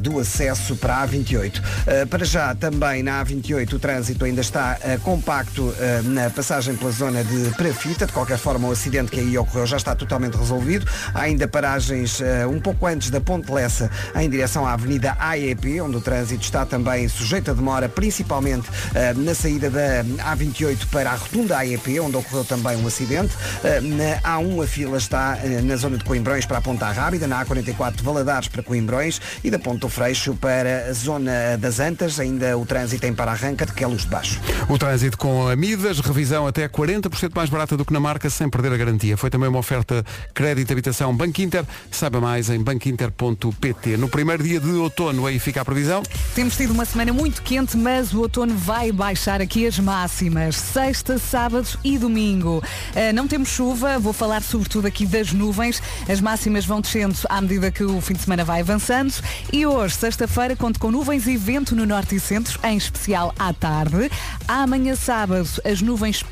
do acesso para a A28. Eh, Para já, também na A28, o trânsito ainda está compacto na passagem pela zona de Prafita. De qualquer forma, o acidente que aí ocorreu já está totalmente resolvido. Há ainda paragens eh, um pouco antes da Ponte Lessa em direção à Avenida AEP, onde o trânsito está também sujeito a demora, principalmente eh, na saída da A28 para a Rotunda AEP, onde ocorreu também um acidente. Eh, na A1 a fila está na zona de Coimbrões para a Ponta Rábida, na A44 de Valadares para Coimbrões e da Ponta do Freixo para a zona das Antas, ainda o trânsito em para-arranca de Quelos de Baixo. O trânsito com Amidas, revisão até 40% mais barata do que na marca, sem perder a garantia. Foi também uma oferta crédito habitação Banco Inter. Saiba mais em banquinter.pt. No primeiro dia de outono, aí fica a previsão. Temos tido uma semana muito quente, mas o outono vai baixar aqui as máximas. Sexta, sábado e domingo. Ah, não temos chuva, vou falar sobretudo aqui das nuvens. As máximas vão descendo à medida que o fim de semana vai avançando. E hoje, sexta-feira, conto com nuvens e vento no norte e centro, em especial à tarde. Amanhã, sábado, as nuvens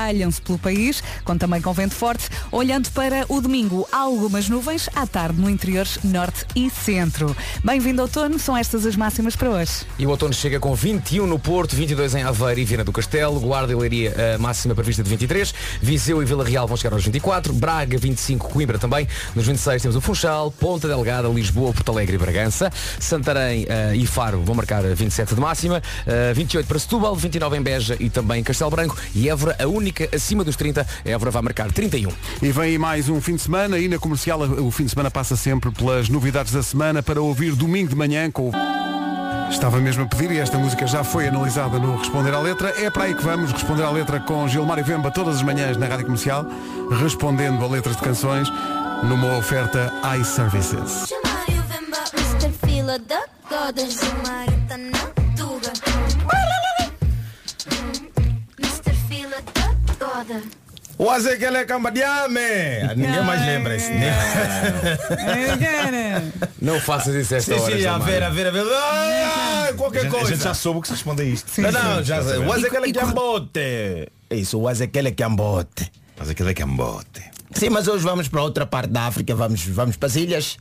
espalham-se pelo país, conto também com vento forte. Olhando para o domingo, algumas nuvens à tarde no interior norte e centro. Bem-vindo outono, são estas as máximas para hoje. E o outono chega com 21 no Porto, 22 em Aveiro e Viana do Castelo, Guarda e Leiria a máxima prevista de 23, Viseu e Vila Real vão chegar aos 24, Braga 25, Coimbra também, nos 26 temos o Funchal, Ponta Delgada, Lisboa, Porto Alegre e Bragança, Santarém eh, e Faro vão marcar 27 de máxima, eh, 28 para Setúbal, 29 em Beja e também Castelo Branco e Évora, a única acima dos 30, Évora vai marcar 31. E vem aí mais um fim de semana e na comercial o fim de semana passa sempre pelas novidades da semana para ouvir domingo de manhã com o... Estava mesmo a pedir e esta música já foi analisada no Responder à Letra. É para aí que vamos responder à letra com Gilmar e Vemba todas as manhãs na Rádio Comercial, respondendo a letras de canções numa oferta iServices. Da Goda. O Azekele Cambadiame! Ninguém mais lembra nome. Não faças isso esta Sim, hora. sim, a ver, a ver, a ver. Ah, qualquer gente, a coisa. gente já soube que se responde a isto. não, não, já sei. O Azekele E- e- Cambote. É isso, o Azekele Cambote. Mas aquele é cambote. Sim, mas hoje vamos para outra parte da África, vamos, vamos para as ilhas,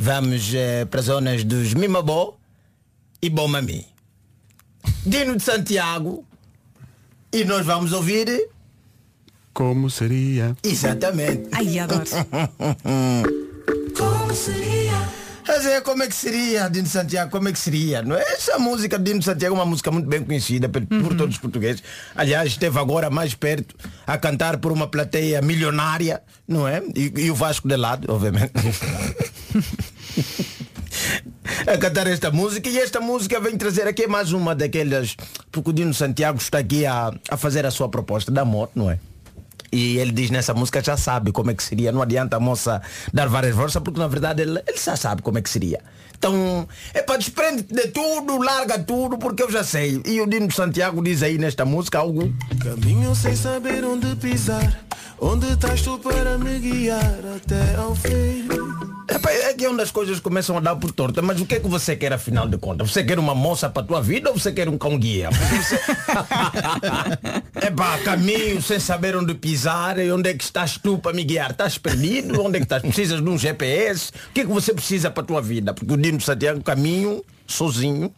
vamos eh, para as zonas dos Mimabó e Bomami. Dino de Santiago e nós vamos ouvir Como seria? exatamente. Ai, adoro. Como seria? Mas é, como é que seria, Dino Santiago? Como é que seria? Não é? Essa música de Dino Santiago é uma música muito bem conhecida por, por todos os portugueses. Aliás, esteve agora mais perto a cantar por uma plateia milionária, não é? E, e o Vasco de lado, obviamente. a cantar esta música e esta música vem trazer aqui mais uma daquelas porque o Dino Santiago está aqui a, a fazer a sua proposta da morte, não é? E ele diz nessa música já sabe como é que seria. Não adianta a moça dar várias versas, porque na verdade ele, ele já sabe como é que seria. Então, é para desprende de tudo, larga tudo, porque eu já sei. E o Dino Santiago diz aí nesta música algo. Caminho sem saber onde pisar Onde estás tu para me guiar até ao fim é que é onde as coisas começam a dar por torta. Mas o que é que você quer afinal de contas? Você quer uma moça para a tua vida ou você quer um cão guia? Você... é pá, caminho sem saber onde pisar e onde é que estás tu para me guiar? Estás perdido? Onde é que estás? Precisas de um GPS? O que é que você precisa para a tua vida? Porque o Dino Santiago caminho sozinho,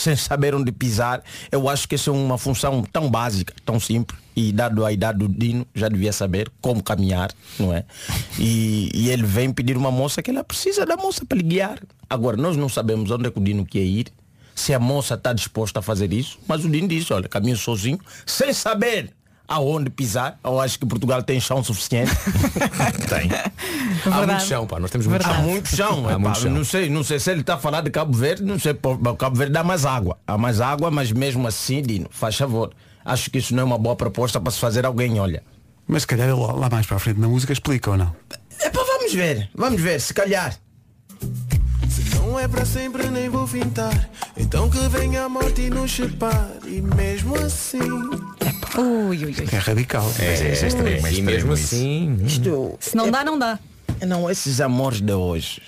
sem saber onde pisar. Eu acho que essa é uma função tão básica, tão simples. E dado a idade do Dino, já devia saber como caminhar, não é? E, e ele vem pedir uma moça que ela precisa da moça para lhe guiar. Agora, nós não sabemos onde é que o Dino quer ir, se a moça está disposta a fazer isso, mas o Dino disse, olha, caminho sozinho, sem saber aonde pisar. Eu acho que Portugal tem chão suficiente. tem. Há muito Verdade. chão, pá. Nós temos muito Há chão. muito chão, Há epá, muito chão. Não, sei, não sei se ele está a falar de Cabo Verde, não sei, pô, Cabo Verde dá mais água. Há mais água, mas mesmo assim, Dino, faz favor. Acho que isso não é uma boa proposta para se fazer alguém, olha. Mas se calhar ele lá mais para a frente na música explica ou não? Epá, vamos ver, vamos ver, se calhar. Se não é para sempre nem vou fintar Então que venha a morte e nos separe E mesmo assim Ui, ui, ui. É radical. É, é, é extremo, é E mesmo isso. assim. Isto, Se não dá, não dá. não, esses amores de hoje,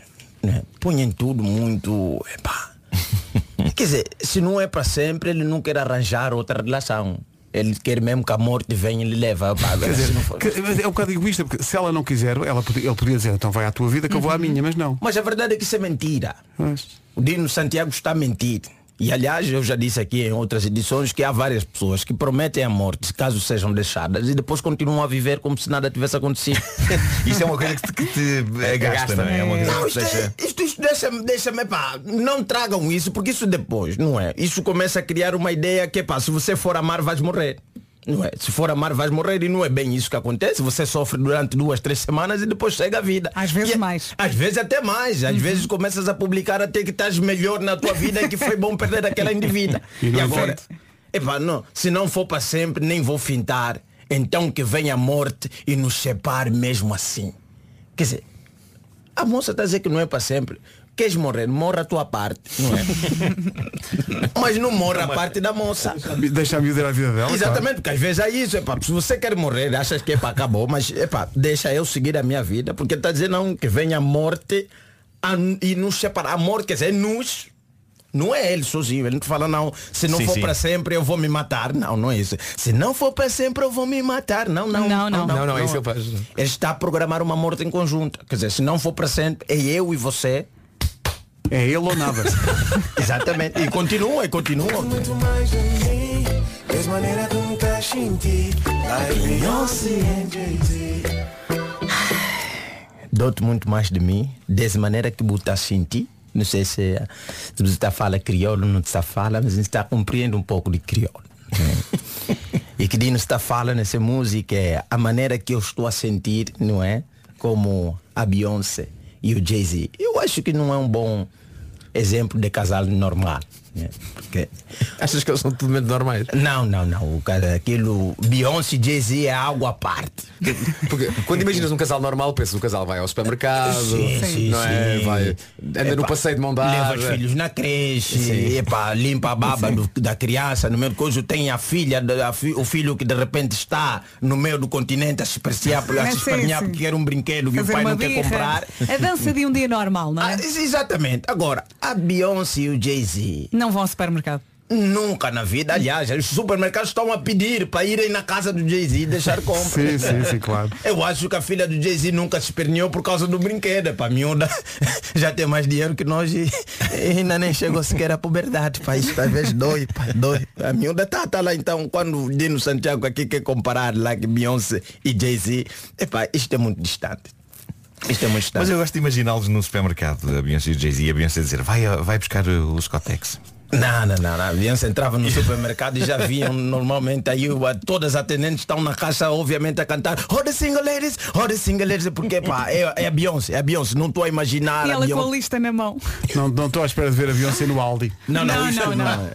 né, põem tudo muito, epá. Quer dizer, se não é para sempre, ele não quer arranjar outra relação. Ele quer mesmo que a morte venha e lhe leve. Epá, Quer dizer, que- mas é um bocado egoísta, porque se ela não quiser, ela podia, ele podia dizer, então vai à tua vida que eu vou à minha, mas não. Mas a verdade é que isso é mentira. Mas- O Dino Santiago está a mentir. E aliás, eu já disse aqui em outras edições que há várias pessoas que prometem a morte caso sejam deixadas e depois continuam a viver como se nada tivesse acontecido. Isso é uma coisa que te, que te agasta, não é? É uma coisa Não, isto, é- deixa... isto, isto deixa-me, deixa-me, pá, não tragam isso, porque isso depois, não é? Isso começa a criar uma ideia que, pá, se você for amar, vais morrer. Não é? Se for amar, vais morrer e não é bem isso que acontece. Você sofre durante duas, três semanas e depois chega a vida. Às vezes E- mais. Às vezes até mais. Às vezes começas a publicar até que estás melhor na tua vida e que foi bom perder aquela indivídua. E e agora, entanto? epá, não, se não for para sempre, nem vou fintar. Então que venha a morte e nos separe mesmo assim. Quer dizer, a moça está a dizer que não é para sempre. Queres morrer? Morra a tua parte, não é? Mas não morra a parte da moça. Deixa a ir à vida dela. Exatamente, porque às vezes é isso, epá, se você quer morrer, achas que epá, acabou, mas epá, deixa eu seguir a minha vida, porque está dizendo não, que venha a morte a- e nos separar. A morte quer dizer nos. Não é ele sozinho, ele não fala não, se não Sim, for para sempre eu vou me matar. Não, não é isso. Se não for para sempre eu vou me matar. Não, não. Não, não. Não, não, é isso que ele faz. Ele está a programar uma morte em conjunto. Quer dizer, se não for para sempre, é eu e você. É ele ou nada. Exatamente. E continua, e continua. Muito mais de mim Tens maneira de me estás sentir Like Beyoncé and Jay-Z Dou-te muito mais de mim, dessa maneira que você está a sentir. Não sei se, se você está a falar crioulo, não está a falar, mas está a compreender um pouco de crioulo. e que Dino está a falar nessa música é a maneira que eu estou a sentir, não é? Como a Beyoncé e o Jay-Z. Eu acho que não é um bom exemplo de casal normal. Né? Porque Achas que eles são totalmente normais? não, não, não. O cara, aquilo Beyoncé e Jay-Z é algo à parte. Porque quando imaginas um casal normal, pensas o casal vai ao supermercado, Sim, sim, não é? sim. Vai, anda no passeio de mão Leva dada. os filhos na creche, epá, limpa a baba do- da criança, no meio do coisa tem a filha, a fi- o filho que de repente está no meio do continente a se apreciar, a se espernear sim. porque quer um brinquedo que o pai não quer birra. comprar. A dança de um dia normal, não Ah, é? exatamente. Agora, a Beyoncé e o Jay-Z Não vão ao supermercado. nunca na vida, aliás, os supermercados estão a pedir para irem na casa do Jay-Z e deixar compra. Sim, sim, sim, claro. Eu acho que a filha do Jay-Z nunca se esperneou por causa do brinquedo. Para miúda já tem mais dinheiro que nós e, e ainda nem chegou sequer à puberdade. Pá, isso às vezes dói, pá, dói. A miúda tá, tá lá então, quando o Dino Santiago aqui quer comparar lá que Beyoncé e Jay-Z, epá, isto é muito distante. Isto é muito distante. Mas eu gosto de imaginá-los no supermercado, a Beyoncé e o Jay-Z, e a Beyoncé dizer, vai, vai buscar os Cotex. Não, não, não, não. A Beyoncé entrava no supermercado e já viam normalmente aí o- a- todas as atendentes estão na caixa, obviamente, a cantar Oh the single ladies, oh the single ladies, porque pá, é, é a Beyoncé, é a Beyoncé, não estou a imaginar E a ela com a Beyoncé. lista na mão. Não não estou à espera de ver a Beyoncé no Aldi. Não, não, Não, isso não, não.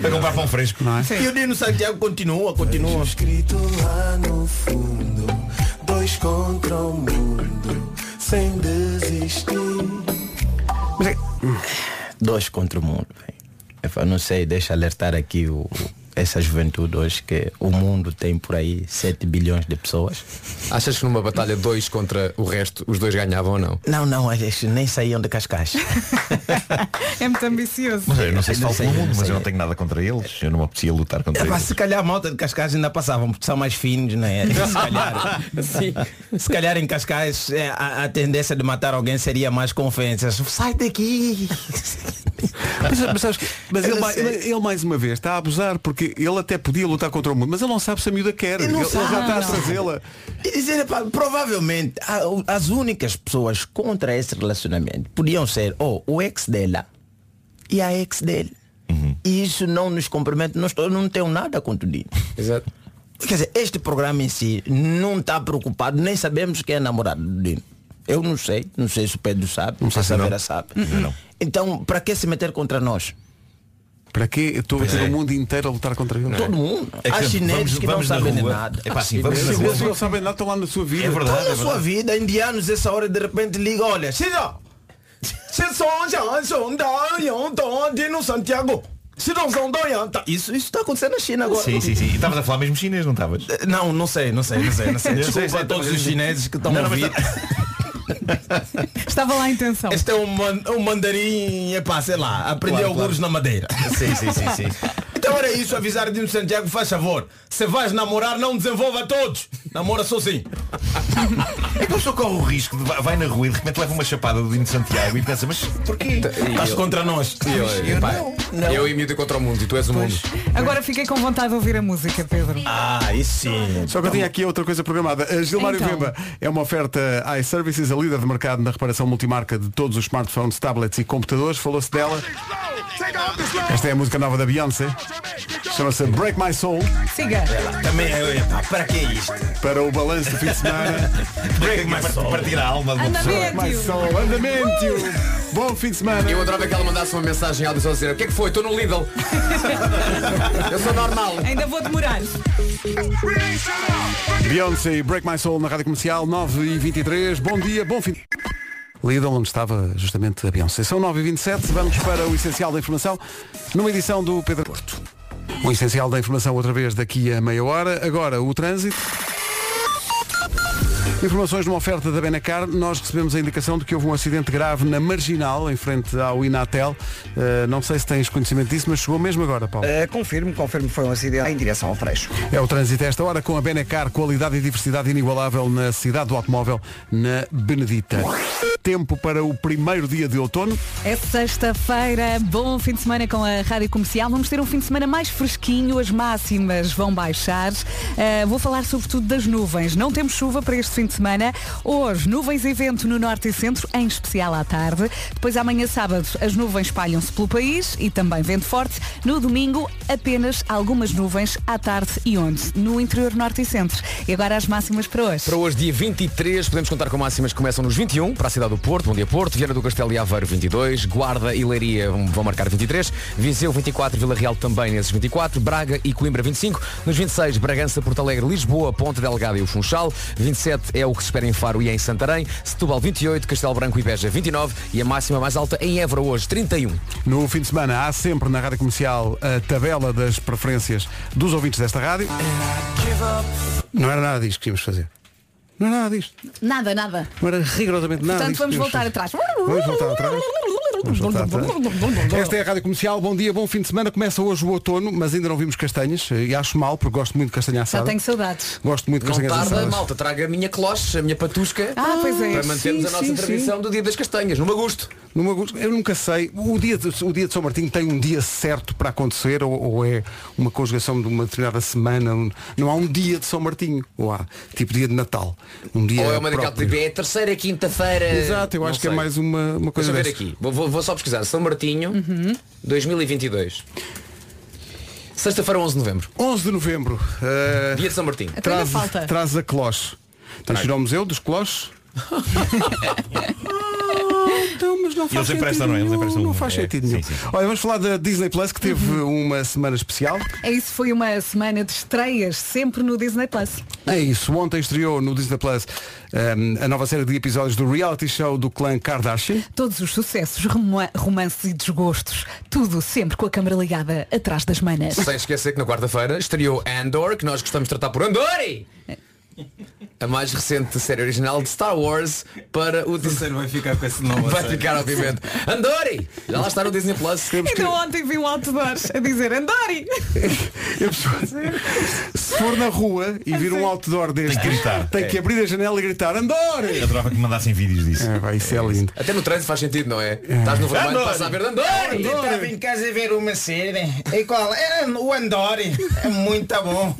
Para comprar pão fresco. Não é? E o Dino Santiago continua, continua. Escrito lá no fundo Dois contra o mundo Sem desistir Dois contra o mundo. velho. Eu não sei, deixa alertar aqui o, essa juventude hoje que o mundo tem por aí 7 bilhões de pessoas. Achas que numa batalha dois contra o resto, os dois ganhavam ou não? Não, não, eles nem saíam de Cascais. É muito ambicioso. Mas eu não sei se Não pelo não mundo, mas eu não tenho nada contra eles. Eu não me apetecia lutar contra É, pá, eles. se calhar a malta de Cascais ainda passavam, porque são mais finos, né? Se calhar, se calhar em Cascais é, a, a tendência de matar alguém seria mais com ofensas. Sai daqui! Mas, mas sabes mas ele, não sei. ele mais uma vez está a abusar porque ele até podia lutar contra o mundo, mas ele não sabe se a miúda quer. Ele, não ele já sabe, está a não. trazê-la. E dizer, pá, provavelmente as únicas pessoas contra esse relacionamento podiam ser ou o ex dela e a ex dele. E isso não nos compromete, nós todos não temos nada contra o Dino. Exato. Quer dizer, este programa em si não está preocupado, nem sabemos quem é namorado do Dino. Eu não sei, não sei se o Pedro sabe, não sei se a. Vera sabe. não. Então, para que se meter contra nós? Para quê? Eu estou a ter é. o mundo inteiro a lutar contra ele. Todo mundo. É que Há chineses vamos- que não vamos na sabem de rua. nada. É pá, assim, vamos na rua. eles não sabem nada, estão lá na sua vida. É verdade. Toda a sua vida, indianos, essa hora de repente liga, olha, Cida! Santiago! Tá, Isso isso está acontecendo na China agora. Sim, sim, sim. E estavas a falar mesmo chinês, não estavas? Não, não sei, não sei, não sei, não sei. Eu Desculpa a todos os chineses que estão a ouvir. Estava lá a intenção. Este é um, man- um mandarim, epá, sei lá, aprendeu Claro, alguns claro. na madeira. Sim, sim, sim, sim. Então era isso, avisar Dino Santiago, faz favor. Se vais namorar, não desenvolva todos. Namora sozinho. É que a pessoa corre o risco de vai na rua e de repente leva uma chapada do Dino Santiago e pensa, mas porquê? Estás contra nós. E eu, Eu pá, não, eu imito contra o mundo e tu és o mundo. Agora fiquei com vontade de ouvir a música, Pedro. Ah, e sim. Só que eu tinha aqui outra coisa programada. A Gilmário Então. Vemba é uma oferta iServices, a líder de mercado na reparação multimarca de todos os smartphones, tablets e computadores. Falou-se dela. Esta é a música nova da Beyoncé. Chama-se Break My Soul. Siga. Também é, pá, para que isto? Para o balanço do fim de semana. Break my Para soul. partir a alma de uma pessoa. Break My Soul. Andamento. Bom fim de semana. Eu adorava que ela mandasse uma mensagem áudio só a dizer o que é que foi? Estou no Lidl. eu sou normal. Ainda vou demorar. Beyoncé Break My Soul na Rádio Comercial 9 e 23 Bom dia, bom fim. Lidl, onde estava justamente a Beyoncé. São 9 e 27 vamos para o essencial da informação numa edição do Pedro Porto. O essencial da informação outra vez daqui a meia hora. Agora o trânsito. Informações numa oferta da Benacar, nós recebemos a indicação de que houve um acidente grave na Marginal, em frente ao Inatel. Uh, não sei se tens conhecimento disso, mas chegou mesmo agora, Paulo. Uh, confirmo, confirmo que foi um acidente em direção ao Freixo. É o trânsito a esta hora com a Benacar, qualidade e diversidade inigualável na cidade do automóvel, na Benedita. Tempo para o primeiro dia de outono. É sexta-feira, bom fim de semana com a Rádio Comercial. Vamos ter um fim de semana mais fresquinho, as máximas vão baixar. Uh, vou falar sobretudo das nuvens. Não temos chuva para este fim de semana. Hoje, nuvens e vento no norte e centro, em especial à tarde. Depois, amanhã sábado, as nuvens espalham-se pelo país e também vento forte. No domingo, apenas algumas nuvens à tarde e onde? No interior norte e centro. E agora as máximas para hoje. Para hoje, dia 23, podemos contar com máximas que começam nos 21, para a cidade do Porto, bom dia Porto, Viana do Castelo e Aveiro 22, Guarda e Leiria vão vão marcar 23, Viseu 24, Vila Real também nesses 24, Braga e Coimbra 25, nos 26, Bragança, Porto Alegre, Lisboa, Ponta Delgada e o Funchal, 27 é o que se espera em Faro e em Santarém, Setúbal 28, Castelo Branco e Beja 29 e a máxima mais alta em Évora hoje 31. No fim de semana há sempre na Rádio Comercial a tabela das preferências dos ouvintes desta rádio. Não era nada disto que tínhamos de fazer. Não era nada disto. Nada, nada. Não era rigorosamente nada Portanto, vamos voltar fazer. atrás. Vamos voltar atrás. Esta é a Rádio Comercial, bom dia, bom fim de semana. Começa hoje o outono, mas ainda não vimos castanhas e acho mal porque gosto muito de castanha Já assada. tenho saudades. Gosto muito de castanhas tarda, assadas. malta, traga a minha cloche, a minha patusca, Ah, pois é. para mantermos Sim, a nossa sim, tradição do dia das castanhas, no Magusto. Eu nunca sei. O dia, de, o dia de São Martinho tem um dia certo para acontecer ou, ou é uma conjugação de uma determinada semana? Um- Não há um dia de São Martinho. Ou há tipo dia de Natal. Um dia Ou é uma daquela tipo, é a terceira quinta-feira. Exato, eu Não acho que é sei. mais uma, uma coisa Deixa eu ver aqui. Vou, vou- vou só pesquisar. São Martinho, Uhum. 2022. Sexta-feira, 11 de novembro. 11 de novembro. eh, Dia de São Martinho. Ainda traz, falta. traz a cloche. Ir ao museu dos cloches? Então, mas não faz eles emprestam, não é? Eles emprestam não um. faz É, sentido sim, nenhum. sim. Olha, vamos falar da Disney Plus que teve Uhum. uma semana especial. É isso, foi uma semana de estreias, sempre no Disney Plus. É isso, ontem estreou no Disney Plus ehm, a nova série de episódios do reality show do clã Kardashian. Todos os sucessos, roma- romances e desgostos. Tudo sempre com a câmara ligada atrás das manas. Sem esquecer que na quarta-feira estreou Andor, que nós gostamos de tratar por Andori! A mais recente série original de Star Wars para o Disney. Vai ficar com esse nome. Vai ficar, obviamente. Andori! Já lá está no Disney Plus. Ainda ontem vi um outdoor a dizer Andori! Eu Se for na rua e vir um outdoor deste, Tem que gritar. tem que abrir a janela e gritar Eu Andore! adorava que me mandassem vídeos disso. É, vai, isso é lindo. Até no trânsito faz sentido, não é? Estás no vermelho, Andori! passa a ver Andori! Eu estava em casa a ver uma série. E qual? É o Andori. É muito bom.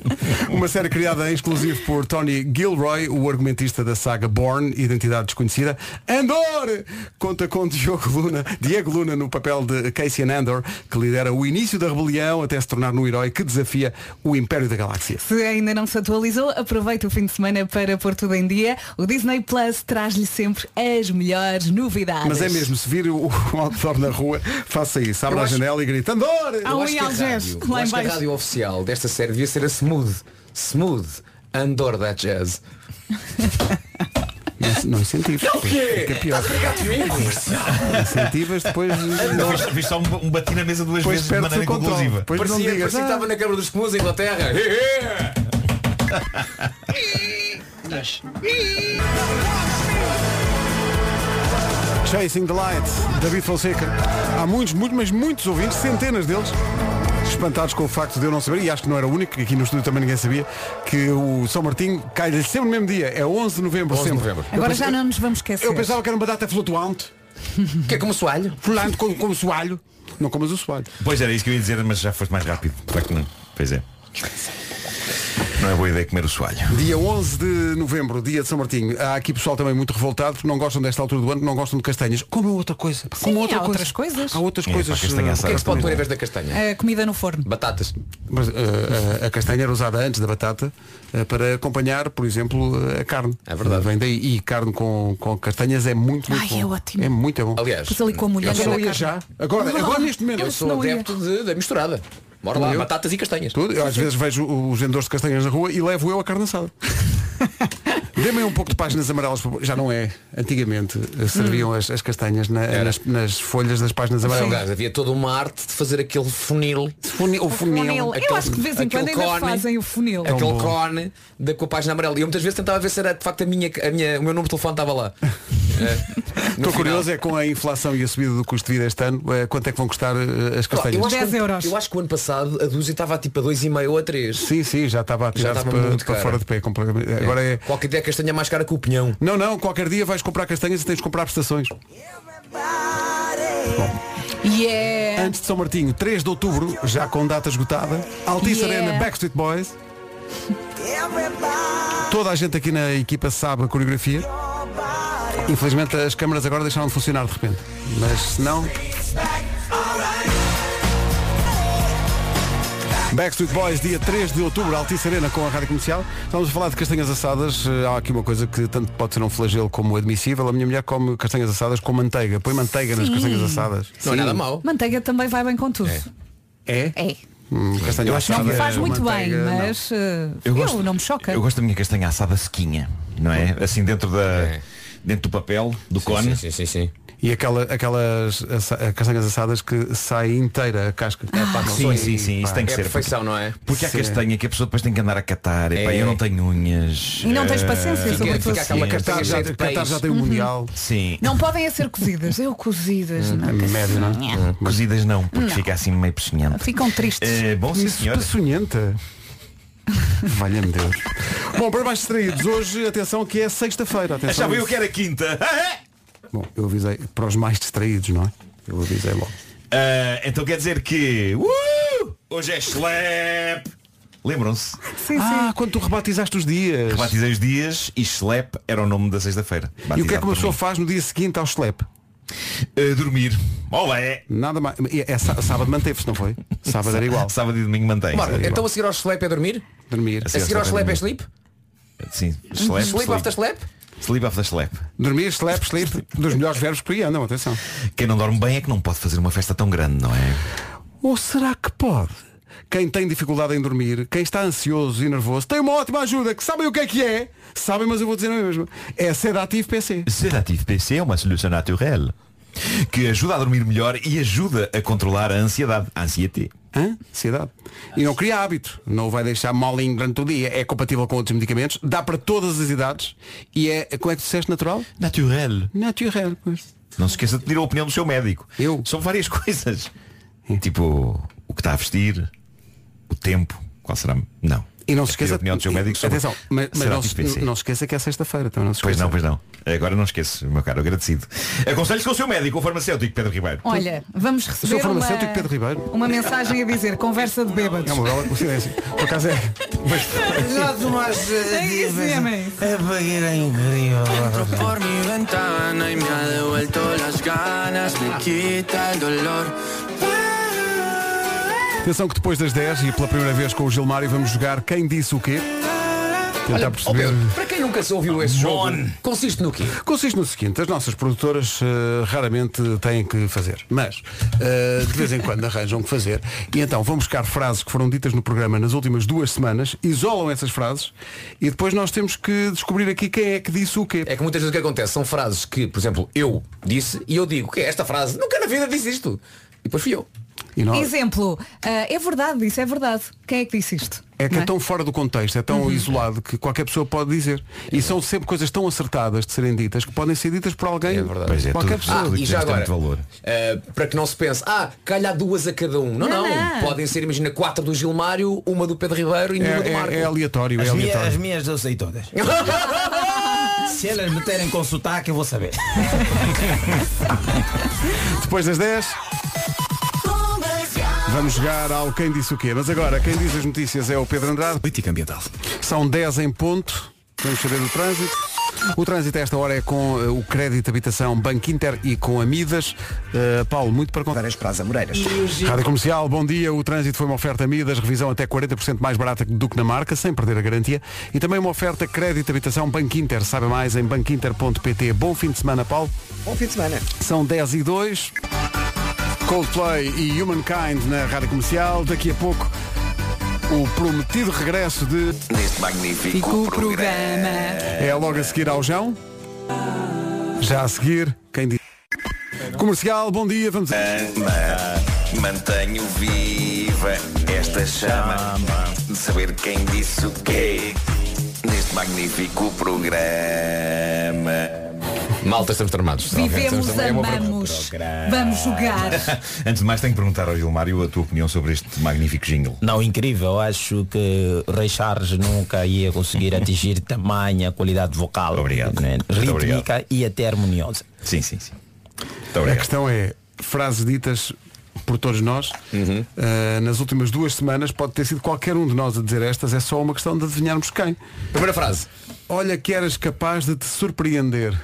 Uma série criada em exclusivo por Tony Gilroy, o argumentista da saga Born, Identidade Desconhecida. Andor! Conta com Diogo Luna, Diego Luna no papel de Casey Andor, que lidera o início da rebelião até se tornar no herói que desafia o Império da Galáxia. Se ainda não se atualizou, aproveita o fim de semana para pôr tudo em dia. O Disney Plus traz-lhe sempre as melhores novidades. Mas é mesmo, se vir o, o outdoor na rua, faça isso. Abre Eu a acho- janela e grita Andor! Há Eu um acho em que a Algés, lá em que a baixo. rádio oficial desta série devia ser a Smooth. Smooth. Andor That Jazz. Não, não incentives. O quê? Fica pior. Estás a brincar comigo? Incentivas, depois. Não, fiz só um, um bati na mesa duas Depois vezes de maneira inconclusiva. Depois não Parecia, digas. parecia que "Ah, estava na Câmara dos Comuns em Inglaterra. Chasing the Light, David Fonseca. Há muitos, muitos, mas muitos ouvintes, centenas deles, espantados com o facto de eu não saber, e acho que não era o único, que aqui no estúdio também ninguém sabia, que o São Martinho cai-lhe sempre no mesmo dia. É 11 de novembro 11 de sempre. novembro. Agora pensei- já não nos vamos esquecer. Eu pensava que era uma data flutuante. Que é como soalho? Flutuante como, como soalho. Não comas o soalho. Pois era isso que eu ia dizer, mas já foste mais rápido. Não. Pois é. Não é boa ideia comer o soalho. Dia 11 de novembro, dia de São Martinho. Há aqui pessoal também muito revoltado porque não gostam desta altura do ano, não gostam de castanhas. Como outra coisa. Como outra há coisa. outras coisas. Há outras É, coisas. pá, castanha eh, O que é que se pode pôr em vez da castanha? A comida no forno. Batatas. Mas uh, a, a castanha era usada antes da batata uh, para acompanhar, por exemplo, a carne. É verdade. Vem daí. E carne com, com castanhas é muito, muito Ai, bom. é ótimo. É muito bom. Aliás, Pus ali com a mulher Eu não ia já. Agora, agora neste momento. eu sou não ia. adepto de- da misturada. Bora lá, Eu? batatas e castanhas. Tudo. Eu às vezes vejo os vendedores de castanhas na rua e levo eu a carne assada. Dê-me um pouco de páginas amarelas, já não é. Antigamente uh, serviam as, as castanhas na- nas, nas folhas das páginas amarelas. Havia toda uma arte de fazer aquele funil. Funil, o funil. Funil. Eu acho que de vez em aquele quando ainda cone. fazem o funil. É Aquele bom. cone da, com a página amarela. E eu muitas vezes tentava ver se era de facto a minha, a minha, o meu número de telefone estava lá. Estou curioso é com a inflação e a subida do custo de vida este ano, eh, quanto é que vão custar eh, as castanhas? Eu acho, 10 que, euros. eu acho que o ano passado a dúzia estava tipo a 2,5 ou a 3. Sim, sim, já estava a tirar-se para, para fora de pé completamente. Agora é. Qualquer dia a castanha é mais cara que o pinhão. Não, não, qualquer dia vais comprar castanhas e tens de comprar prestações. Yeah. Antes de São Martinho, 3 de outubro, já com data esgotada, Altice Yeah. Arena Backstreet Boys. Toda a gente aqui na equipa sabe a coreografia. Infelizmente as câmaras agora deixaram de funcionar de repente. Mas se não. Backstreet Boys, dia 3 de outubro, Altice Arena com a Rádio Comercial. Estamos a falar de castanhas assadas. Eh, Há aqui uma coisa que tanto pode ser um flagelo como admissível. A minha mulher come castanhas assadas com manteiga. Põe manteiga nas Sim. castanhas assadas. Não é nada mau. Manteiga também vai bem com tudo. É? É. Hum, castanha Eu acho que assada, Não faz muito bem, manteiga, não. mas uh, Eu eu, gosto- não me choca. Eu gosto da minha castanha assada sequinha, não é? Assim dentro da. É. Dentro do papel, do Sim, cone. sim, sim, sim. E aquela, aquelas assa- castanhas assadas que sai inteira a casca. pá, Sim, sim, sim, isso tem que É a ser. perfeição, não é? Porque há Sim. castanha que a pessoa depois tem que andar a catar. É. eu não tenho unhas. E não tens eh, paciência, fica- sobretudo. fica aquela Qatar já, peixe. já tem o Mundial. Sim. Não podem a ser cozidas. Eu cozidas. não. Médio, não é? Cozidas não, porque Não. fica assim meio peçonhento. Ficam tristes. Eh, bom, sim, Isso senhora. peçonhenta. Valha-me Deus. Bom, para mais distraídos, hoje, atenção que é sexta-feira. Atenção. Achava eu que era quinta. Bom, eu avisei para os mais distraídos, não é? Eu avisei logo. Ah, então quer dizer que. uh, hoje é Schlep! Lembram-se? Sim, Ah, quando tu rebatizaste os dias. Rebatizei os dias e Schlep era o nome da sexta-feira. E o que é que uma pessoa faz no dia seguinte ao schlep? Ah, dormir. Olé! Nada mais. É, é sá- sábado manteve-se, não foi? Sábado era igual. Sábado e domingo mantém. Marco, igual. então a seguir ao sleep é dormir? Dormir. A seguir ao sleep é sleep? Sim. Schlep, Sleep after sleep? Sleep after Schlep. Dormir, slap, sleep, dos melhores verbos que andam, atenção. Quem não dorme bem é que não pode fazer uma festa tão grande, não é? Ou será que pode? Quem tem dificuldade em dormir, quem está ansioso e nervoso, tem uma ótima ajuda, que sabem o que é que é? Sabem, mas eu vou dizer a mesma. É Sedativo PC. Sedativo PC é uma solução natural que ajuda a dormir melhor e ajuda a controlar a ansiedade. A ansiedade. Hã? Ansiedade. E não cria hábito. Não vai deixar molinho durante o dia. É compatível com outros medicamentos. Dá para todas as idades. E é, como é que disseste, natural? Natural. Natural, pois. Não se esqueça de pedir a opinião do seu médico. Eu? São várias coisas. Tipo, o que está a vestir, o tempo, qual será? Não. E não se É esqueça. a opinião do seu médico sobre Atenção, mas, mas não, se, não se esqueça que é sexta-feira. Também não se Pois esqueça. não, pois não. Agora não esqueço, meu caro, agradecido. Aconselho-se com o seu médico, o farmacêutico Pedro Ribeiro. Olha, vamos Eu receber sou uma, farmacêutico Pedro Ribeiro. uma mensagem a dizer conversa de bêbados. É uma bela coincidência. Por acaso é. Já tomaste É isso mesmo, é isso. A banheira é incrível. por mi ventana y me ha devuelto las ganas, me quita el dolor. Atenção que depois das 10 e pela primeira vez com o Gilmário vamos jogar Quem Disse o Quê? Tentar Olha, ó perceber. Pedro, para quem nunca se ouviu esse jogo, consiste no quê? Consiste no seguinte, as nossas produtoras eh, raramente têm que fazer, mas eh, de vez em quando arranjam o que fazer e então vão buscar frases que foram ditas no programa nas últimas duas semanas, isolam essas frases e depois nós temos que descobrir aqui quem é que disse o quê. É que muitas vezes o que acontece são frases que, por exemplo, eu disse e eu digo que esta frase, nunca na vida disse isto. E depois fui eu. E nós, Exemplo, ah, é verdade, isso é verdade. Quem é que disse isto? É que não é tão fora do contexto, é tão Uhum. isolado que qualquer pessoa pode dizer. E são sempre coisas tão acertadas de serem ditas que podem ser ditas por alguém. É verdade. Pois é, qualquer tudo- pessoa. tudo e já agora, muito valor. eh, para que não se pense, ah, calhar duas a cada um. Não, Não, não. não. Podem ser, imagina, quatro do Gilmário, uma do Pedro Ribeiro e É, uma do é- Marco. é aleatório, é As, minhas, as aleatório. minhas eu sei todas. Se elas me terem com sotaque, eu vou saber. Depois das 10. Vamos jogar ao Quem Disse o Quê. Mas agora, quem diz as notícias é o Pedro Andrade. Política ambiental. São 10 em ponto. Vamos saber do trânsito. O trânsito a esta hora é com eh, o crédito de habitação Banco Inter e com Amidas. Eh, Paulo, muito para contar. para as Amoreiras. Rádio Comercial, bom dia. O trânsito foi uma oferta Amidas, revisão até 40% mais barata do que na marca, sem perder a garantia. E também uma oferta crédito de habitação Banco Inter. Saiba mais em banquinter.pt. Bom fim de semana, Paulo. Bom fim de semana. São 10 e 2. Coldplay e Humankind na Rádio Comercial. Daqui a pouco, o prometido regresso de... Neste magnífico programa. É logo a seguir ao João. Já a seguir, quem diz? Comercial, bom dia, vamos a... Ma- Mantenho viva esta chama de saber quem disse o quê neste magnífico programa. Malta, estamos tramados. Vivemos, Estamos- é uma- amamos. Vamos jogar. Antes de mais, tenho que perguntar ao Gilmário a tua opinião sobre este magnífico jingle. Não, incrível. Acho que Ray Charles nunca ia conseguir atingir tamanha qualidade vocal. Obrigado. né? Rítmica e até harmoniosa. Sim, sim, sim. A obrigado. questão é, frases ditas por todos nós, eh, nas últimas duas semanas, pode ter sido qualquer um de nós a dizer estas, é só uma questão de adivinharmos quem. Primeira frase. Olha que eras capaz de te surpreender.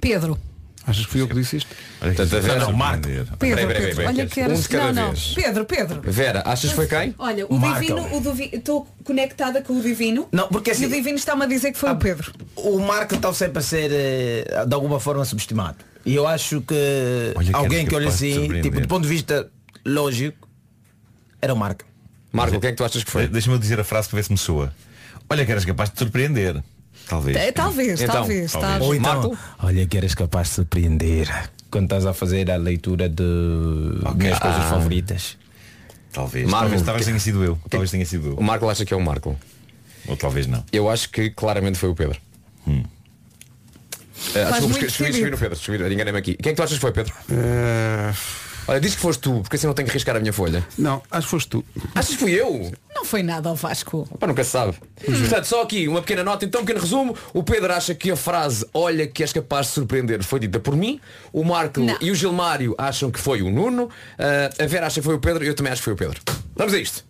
Pedro. Achas que fui eu que disse isto? Olha que a Vera- não, Marco. Pedro, Peraí, peraí, Pedro. peraí, Olha que eras... Um de cada não, não. Pedro, Pedro. Vera, achas que foi quem? Olha, o, O Marco. divino, o Divi- estou conectada com o divino. Não, porque assim- E o divino está-me a dizer que foi o Pedro. O Marco está sempre a ser eh, de alguma forma subestimado. E eu acho que Olha que alguém que olha capaz de assim, surpreender. tipo, do ponto de vista lógico, era o Marco. Marco, quem é que tu achas que foi? De- Deixa-me eu dizer a frase para ver se me soa. Olha que eras capaz de te surpreender. Talvez. É, talvez, Então, talvez, talvez. talvez. Ou então, Marco? olha que eras capaz de surpreender quando estás a fazer a leitura de minhas coisas favoritas. Talvez. Marco, talvez, talvez que- tenha sido eu. Talvez tenha sido O eu. Marco acha que é o Marco. Ou talvez não. Eu acho que claramente foi o Pedro. Hum. Desculpa, muito escrevi, escrevi decidido. no Pedro, escrevi, enganei-me aqui. Quem é que tu achas que foi, Pedro? Eh, Olha, diz que foste tu, porque assim não tenho que arriscar a minha folha. não, acho que foste tu. Achas que fui eu? Não foi nada ao Vasco. Pá, nunca se sabe. Portanto, só aqui uma pequena nota, então um pequeno resumo. O Pedro acha que a frase Olha que és capaz de surpreender foi dita por mim. O Marco Não. e o Gilmário acham que foi o Nuno. Ah, a Vera acha que foi o Pedro e eu também acho que foi o Pedro. Vamos a isto.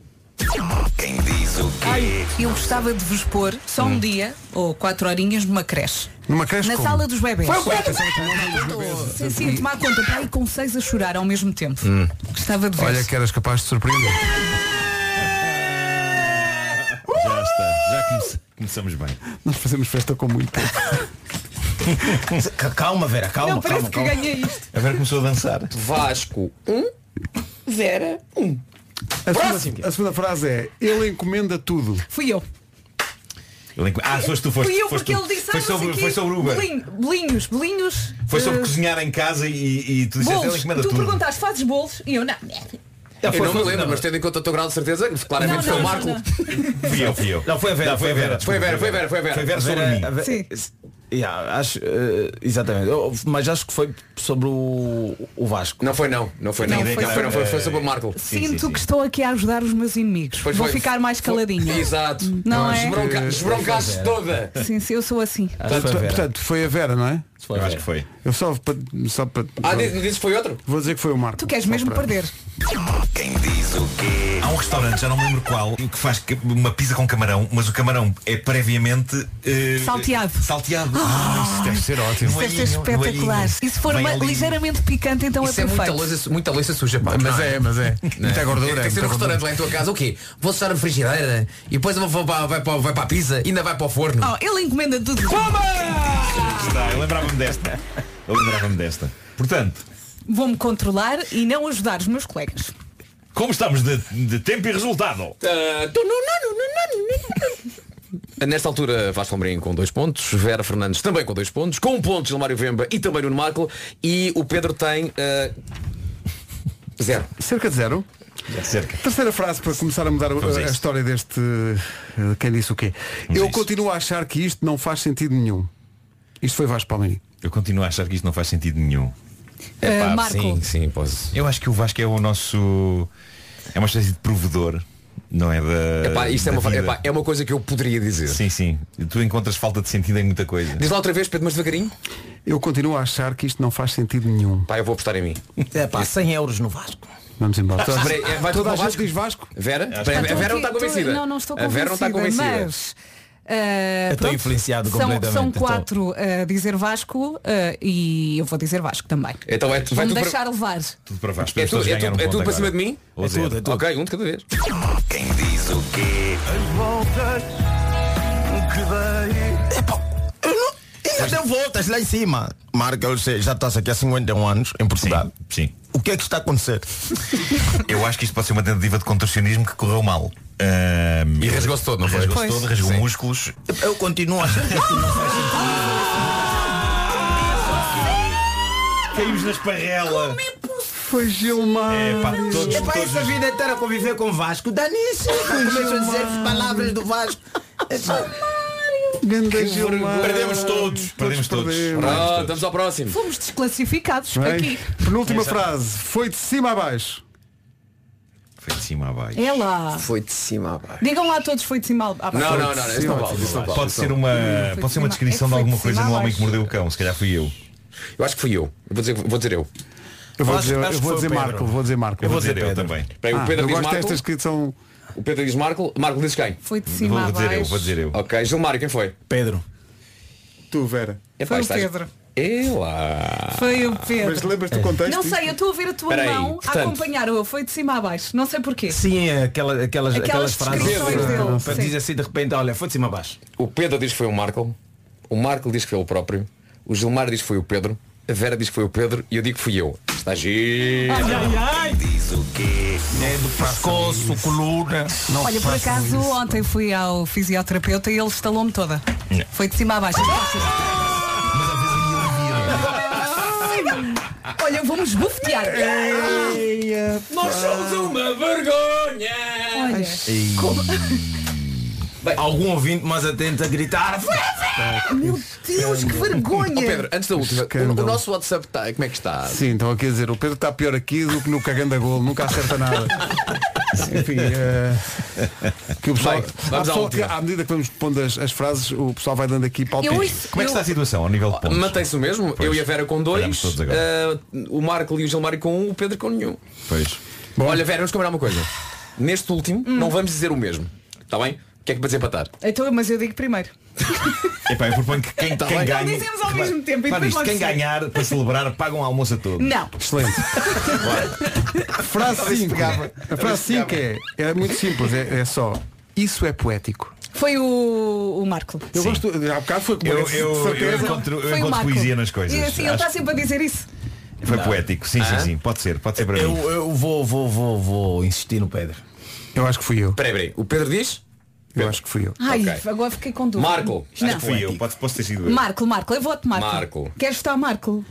Quem diz o quê? Ai, eu gostava de vos pôr só um dia ou quatro horinhas numa creche. Numa creche Na como? sala dos bebés. Foi o Pedro! Sim, sim, tomar conta. Para aí com seis a chorar ao mesmo tempo. Gostava de ver. Olha que eras capaz de surpreender. Já está. Já come- começamos bem. Nós fazemos festa com muito pouco. C- Calma, Vera, calma, Não, parece calma, que calma. ganhei isto. A Vera começou a dançar. Vasco 1, Vera 1. A Próximo. segunda, a segunda frase é Ele encomenda tudo. Fui eu. Ele Ah, foste tu, foste, Fui eu foste porque tu. ele disse foi ah, sobre, foi sobre Uber. Bolinho- Bolinhos, bolinhos. Foi sobre eh, cozinhar em casa e, e tu disseste ele Bolos. encomenda Tu tudo. perguntaste, fazes bolos? E eu não. Eu foi- não me lembro, não. mas tendo em conta o teu grau de certeza, claramente Não, foi o Marco. não, não. Fui eu, fui eu. Não, foi a Vera, Não, foi a Vera. Foi a Vera, foi a Vera, foi a Vera. Foi a Vera sobre mim. a Vera- Sim. Yeah, acho, eh, exatamente. Eu- mas acho que foi sobre o, o Vasco. Não foi não, não foi não. Não, Não foi foi, não, foi, foi sobre- o Marco. Sim, Sinto sim, sim. que estou aqui a ajudar os meus inimigos. Pois Vou foi. ficar mais caladinha. Exato. Não é? Esbronca, esbroncaste toda. Sim, sim, eu sou assim. Foi portanto, foi a Vera, não é? Eu acho que foi. Eu só para. Só para Ah, dizes que foi outro? vou dizer que foi o Marco. Tu queres Só mesmo para- perder. Quem diz o quê? Há um restaurante, já não me lembro qual, que faz uma pizza com camarão, mas o camarão é previamente eh, Salteado. Salteado. Ah, isso deve ser ótimo. Isso deve ser espetacular. E se for uma- ligeiramente picante, então Isso é é muita perfeito. louça, muita louça suja, pá. Mas é, mas é. Muita gordura. Tem que ser muita um restaurante lá em tua casa, o quê? Vou fechar a frigideira e depois eu vou para, vai, para, vai para a pizza e ainda vai para o forno. Oh, ele encomenda tudo. Está, eu lembrava-me desta. Eu lembrava-me desta. Portanto, Vou-me controlar e não ajudar os meus colegas. como estamos de, de tempo e resultado? Ah. Nesta altura Vasco Amorim com dois pontos, Vera Fernandes também com dois pontos, com um ponto Gilmário Vemba e também Nuno Marco e o Pedro tem ah, zero. Cerca de zero. Cerca. Terceira frase para começar a mudar Vamos a, a isso. história deste. eh, Quem disse o quê? Eu isso. continuo a achar que isto não faz sentido nenhum. Isto foi Vasco Palmeirinho. Eu continuo a achar que isto não faz sentido nenhum. Eh, Marco. Sim, sim, posso. Eu acho que o Vasco é o nosso. É uma espécie de provedor, não é? Da, Epá, isto é da uma, vida. epá, é uma coisa que eu poderia dizer. Sim, sim. Tu encontras falta de sentido em muita coisa. Diz lá outra vez, Pedro, mas devagarinho. Eu continuo a achar que isto não faz sentido nenhum. Pá, eu vou apostar em mim. É pá, 100 euros no Vasco. Vamos embora. Toda, aí, é, vai tudo toda a gente diz Vasco? Vera? Vera não está convencida. Não, não estou a Vera não está convencida. Mas, eh, Eu estou influenciado são, completamente, São então. quatro a dizer Vasco eh, e eu vou dizer Vasco também. Então é, vai Vou-me tudo deixar para... levar. Tudo para Vasco. É todos é ganhar tudo, um é ponto tudo para cima agora. de mim? É tudo, é tudo. Ok, um de cada vez. Quem diz o quê? Epá, eu não... Ainda deu voltas lá em cima. Marca, eu sei, já estás aqui há 51 anos em Portugal. Sim, sim. O que é que está a acontecer? Eu acho que isto pode ser uma tentativa de contorcionismo que correu mal. Ahm, E rasgou-se todo, não foi? Rasgou-se todo, rasgou Sim. músculos. Eu continuo a achar que isto não faz Caímos na esparrela. Foi Gilmar. É, pá, todos, É para todos essa vida inteira conviver com o Vasco. Dane-se. Começam a dizer palavras do Vasco. Ganda Gilmar. Perdemos todos. Perdemos todos. perdemos. Pronto, vamos ao próximo. Fomos desclassificados Bem, aqui. Penúltima Exato. frase. Foi de cima a baixo. Foi de cima a baixo. É lá. Foi de cima a baixo. Digam lá todos foi de cima a baixo. Não, não, não, isso não vale. Isso não vale. Pode ser uma, pode ser uma descrição é de alguma de coisa no homem que baixo. mordeu o cão. Se calhar fui eu. Eu acho que fui eu. Vou dizer, vou dizer eu. Eu vou Acho- dizer, acho eu vou dizer. Marco. Vou dizer Marco. Eu Vou vou dizer eu Pedro. também. Espera aí, o Ah, Pedro eu diz gosto Marco. destas que são. O Pedro diz Marco. Marco diz quem? Foi de cima Vou a dizer eu, baixo. vou dizer eu. Ok, Gilmário, quem foi? Pedro. Tu, Vera. Epá, Foi o estás- Pedro. É lá. Foi o Mas Pedro. lembras do contexto? Não sei, eu estou a ver a tua Espera aí, mão a portanto- acompanhar o foi de cima a baixo. Não sei porquê. Sim, aquela, aquelas, aquelas, Aquelas frases. dele, Para dizer assim de repente, olha, foi de cima a baixo. O Pedro diz que foi o Marco. O Marco diz que foi ele próprio. O Gilmar diz que foi o Pedro. A Vera diz que foi o Pedro e eu digo que fui eu. Está giro. Diz o quê? É do pescoço, coluna. Não Olha, por acaso isso. ontem fui ao fisioterapeuta e ele estalou-me toda. Não. Foi de cima a baixo. Olha, eu vou-me esbofetear. Nós somos uma vergonha. Olha, Algum ouvinte mais atento a gritar. meu Deus, que vergonha. Pedro, antes da última, o, o nosso WhatsApp está. Como é que está? Sim, então quer dizer, o Pedro está pior aqui do que no cagando a gol, nunca acerta nada. Enfim, eh, que o pessoal, Bem, pessoal que, à medida que vamos pondo as, as frases, o pessoal vai dando aqui palpites. Eu Como é que está a situação ao nível de pontos? Mantém-se o mesmo. Pois. Eu e a Vera com dois. eh, o Marco e o Gilmário com um. O Pedro com nenhum. Pois. Olha, Vera, vamos combinar uma coisa. Neste último, não vamos dizer o mesmo. Está bem? O que é que para desempatar? Então, mas eu digo primeiro. Epá, eu proponho que quem, quem bem. ganha. Não dizemos ao mesmo tempo e Repara depois isto, quem vê. ganhar para celebrar paga um almoço a todos. Não. Excelente. Frase 5. A frase 5 é, é muito simples, é, é só. Isso é poético. Foi o, o Marco. Eu gosto. Há bocado foi com Eu, eu, eu certeza. encontro, eu Foi o encontro Marco. poesia nas coisas. E assim, ele Acho está sempre a dizer isso. que Foi poético. Sim, sim, Ah? sim. Pode ser, pode ser para Eu, mim. eu vou, vou, vou, vou insistir no Pedro. Eu acho que fui eu. Espera aí, espera aí. O Pedro diz? Eu acho que fui eu. Ai, Ok. agora fiquei com dúvida. Marco. Acho Não. que fui eu. Pode, posso ter sido eu. Marco, Marco, eu voto Marco. Marco. Queres votar Marco?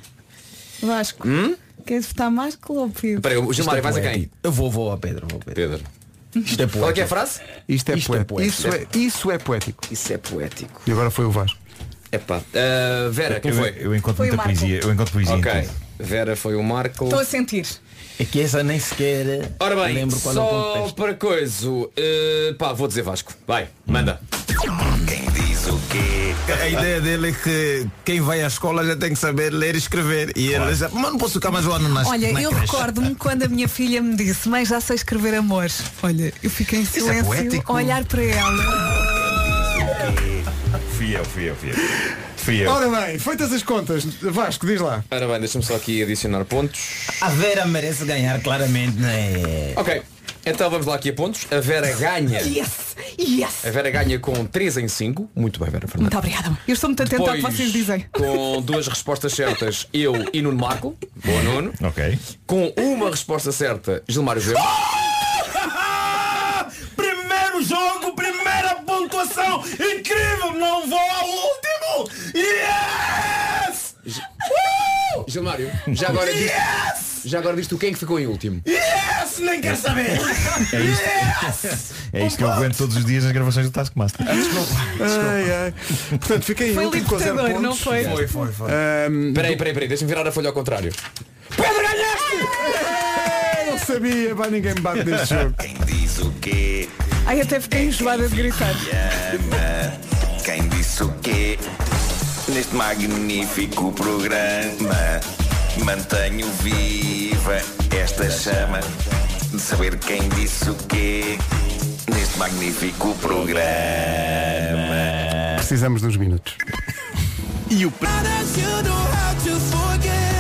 Vasco. Queres votar Marco ou Pedro? Espera aí, o Gilmário vais a quem? Eu vou, vou a Pedro. Vou a Pedro. Pedro. Isto é Qual é que é a poético. frase? Isto é Isto é poético. poético. Isso, é, isso é poético. Isso é poético. E agora foi o Vasco. Epá. Uh, Vera, quem Eu, foi? eu encontro Foi o muita Marco. poesia. Eu encontro poesia Ok. em tudo. Vera foi o Marco. Estou a sentir. É que essa nem sequer Ora bem, lembro qual é o só para coisa. uh, pá, vou dizer Vasco. Vai, manda. Quem diz o quê? A ideia dele é que quem vai à escola já tem que saber ler e escrever. E ele já, mas não posso ficar mais um ano na Olha, na eu creche." recordo-me quando a minha filha me disse, mãe, já sei escrever amor. Olha, eu fiquei em é silêncio poético. a olhar para ela. Fui eu, fui eu, fui eu. Fui eu. Ora bem, feitas as contas, Vasco, diz lá. Ora bem, deixa-me só aqui adicionar pontos. A Vera merece ganhar claramente, não é? Ok, então vamos lá aqui a pontos. A Vera ganha. Yes! Yes! A Vera ganha com 3 em 5. Muito bem, Vera Fernandes. Muito obrigada. Eu estou muito atenta ao que Depois, vocês dizem. Com duas respostas certas, eu e Nuno Marco. Boa Nuno. Ok. Com uma resposta certa, Gilmário Zé. Primeiro jogo, primeira pontuação! Incrível! Não vou ao último! Yes! Gilmário, já agora diz, já agora diz tu quem é que ficou em último. Yes! Yes! Nem quero saber! É isto, é isto que eu aguento todos os dias nas gravações do Taskmaster. Ai, ai. Portanto, fiquei em Foi último com zero libertador, pontos. não foi? Foi, foi, foi. Ahm, Peraí, peraí, peraí, deixa-me virar a folha ao contrário. Pedro ganhaste! eu não sabia, vai ninguém me bate neste jogo. Quem diz o quê? Ai, até fiquei enjoada de gritar. Ama. Quem disse o quê? Neste magnífico programa mantenho viva esta chama de saber quem disse o quê neste magnífico programa. Precisamos de uns minutos. E o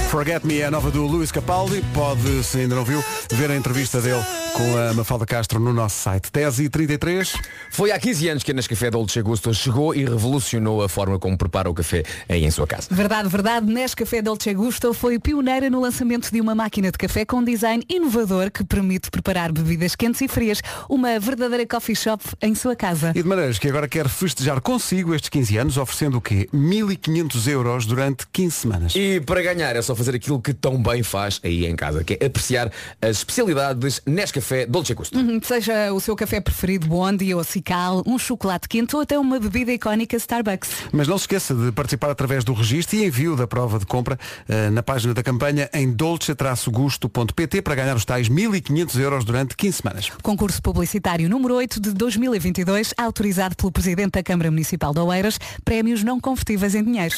Forget Me é a nova do Luís Capaldi. Pode, se ainda não viu, ver a entrevista dele com a Mafalda Castro no nosso site. 10 e 33 Foi há 15 anos que a Nescafé Dolce Gusto chegou e revolucionou a forma como prepara o café aí em sua casa. Verdade, verdade, Nescafé Dolce Gusto foi pioneira no lançamento de uma máquina de café com design inovador que permite preparar bebidas quentes e frias. Uma verdadeira coffee shop em sua casa. E de maneiras que agora quer festejar consigo estes 15 anos, oferecendo o quê? 1500 euros durante 15 semanas. E para ganhar é só fazer aquilo que tão bem faz aí em casa, que é apreciar as especialidades Nescafé Dolce Gusto. Uhum, Seja o seu café preferido, Bondi ou Cical, um chocolate quente ou até uma bebida icónica Starbucks. Mas não se esqueça de participar através do registro e envio da prova de compra eh, na página da campanha em dolce-gusto.pt para ganhar os tais 1500 euros durante 15 semanas. Concurso publicitário número 8 de 2022, autorizado pelo Presidente da Câmara Municipal de Oeiras, prémios não convertíveis em dinheiro.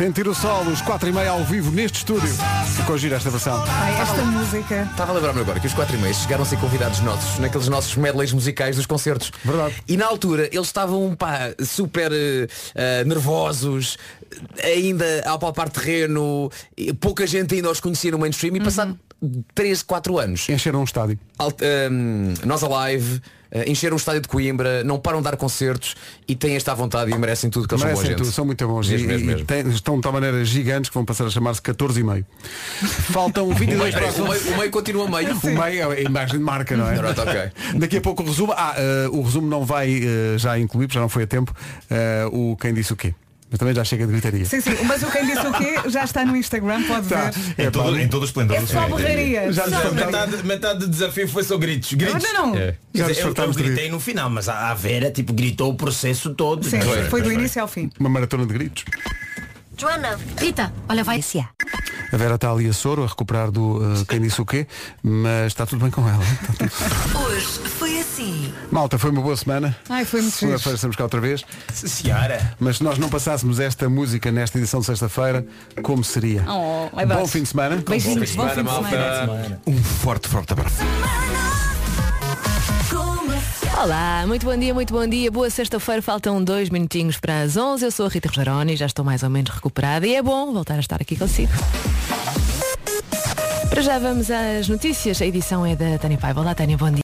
Sentir o sol, os 4 e meia ao vivo neste estúdio. Ficou gira esta versão. Ai, esta música. Estava a lembrar-me agora que os 4 e meia chegaram a ser convidados nossos naqueles nossos medleys musicais dos concertos. Verdade. E na altura eles estavam pá, super eh, nervosos, ainda a palpar terreno, e pouca gente ainda os conhecia no mainstream e passado 3, 4 anos. Encheram um estádio. Alt- ehm, nós Alive, encheram o estádio de Coimbra, não param de dar concertos e têm esta vontade e merecem tudo que eles são Merecem boa gente. tudo, são muito bons. Mesmo, e, mesmo, e mesmo. estão de tal maneira gigantes que vão passar a chamar-se 14 e meio. Faltam O 22 meio, para o meio- o meio continua meio. O meio é a imagem de marca, não é? Pronto, ok. Daqui a pouco o resumo. Ah, eh, o resumo não vai eh, já incluir, porque já não foi a tempo, eh, o quem disse o quê. Mas também já chega de gritaria. Sim, sim, mas o quem disse o quê já está no Instagram, pode Tá. ver. Em todo, em todo o esplendor É do só borraria. Já Metade, metade do desafio foi só gritos. gritos. Não, não, não. É. Já dizer, eu, eu gritei no final, mas a, a Vera tipo, gritou o processo todo. Sim, Foi, foi do início ao fim. Uma maratona de gritos. Joana, Rita, olha, vai esse A Vera está ali a soro, a recuperar do eh, quem disse o quê, mas está tudo bem com ela. Está tudo- Hoje assim. Malta, foi uma boa semana. Ai, foi muito Segunda-feira estamos cá outra vez. Senhora. Mas se nós não passássemos esta música nesta edição de sexta-feira, como seria? Oh, Bom fim de semana. Beijinhos, bom fim de semana. Um forte, forte abraço. Olá, muito bom dia, muito bom dia. Boa sexta-feira, faltam dois minutinhos para as 11. Eu sou a Rita Rogeroni, já estou mais ou menos recuperada e é bom voltar a estar aqui consigo. Para já vamos às notícias. A edição é da Tânia Paiva. Olá, Tânia, bom dia.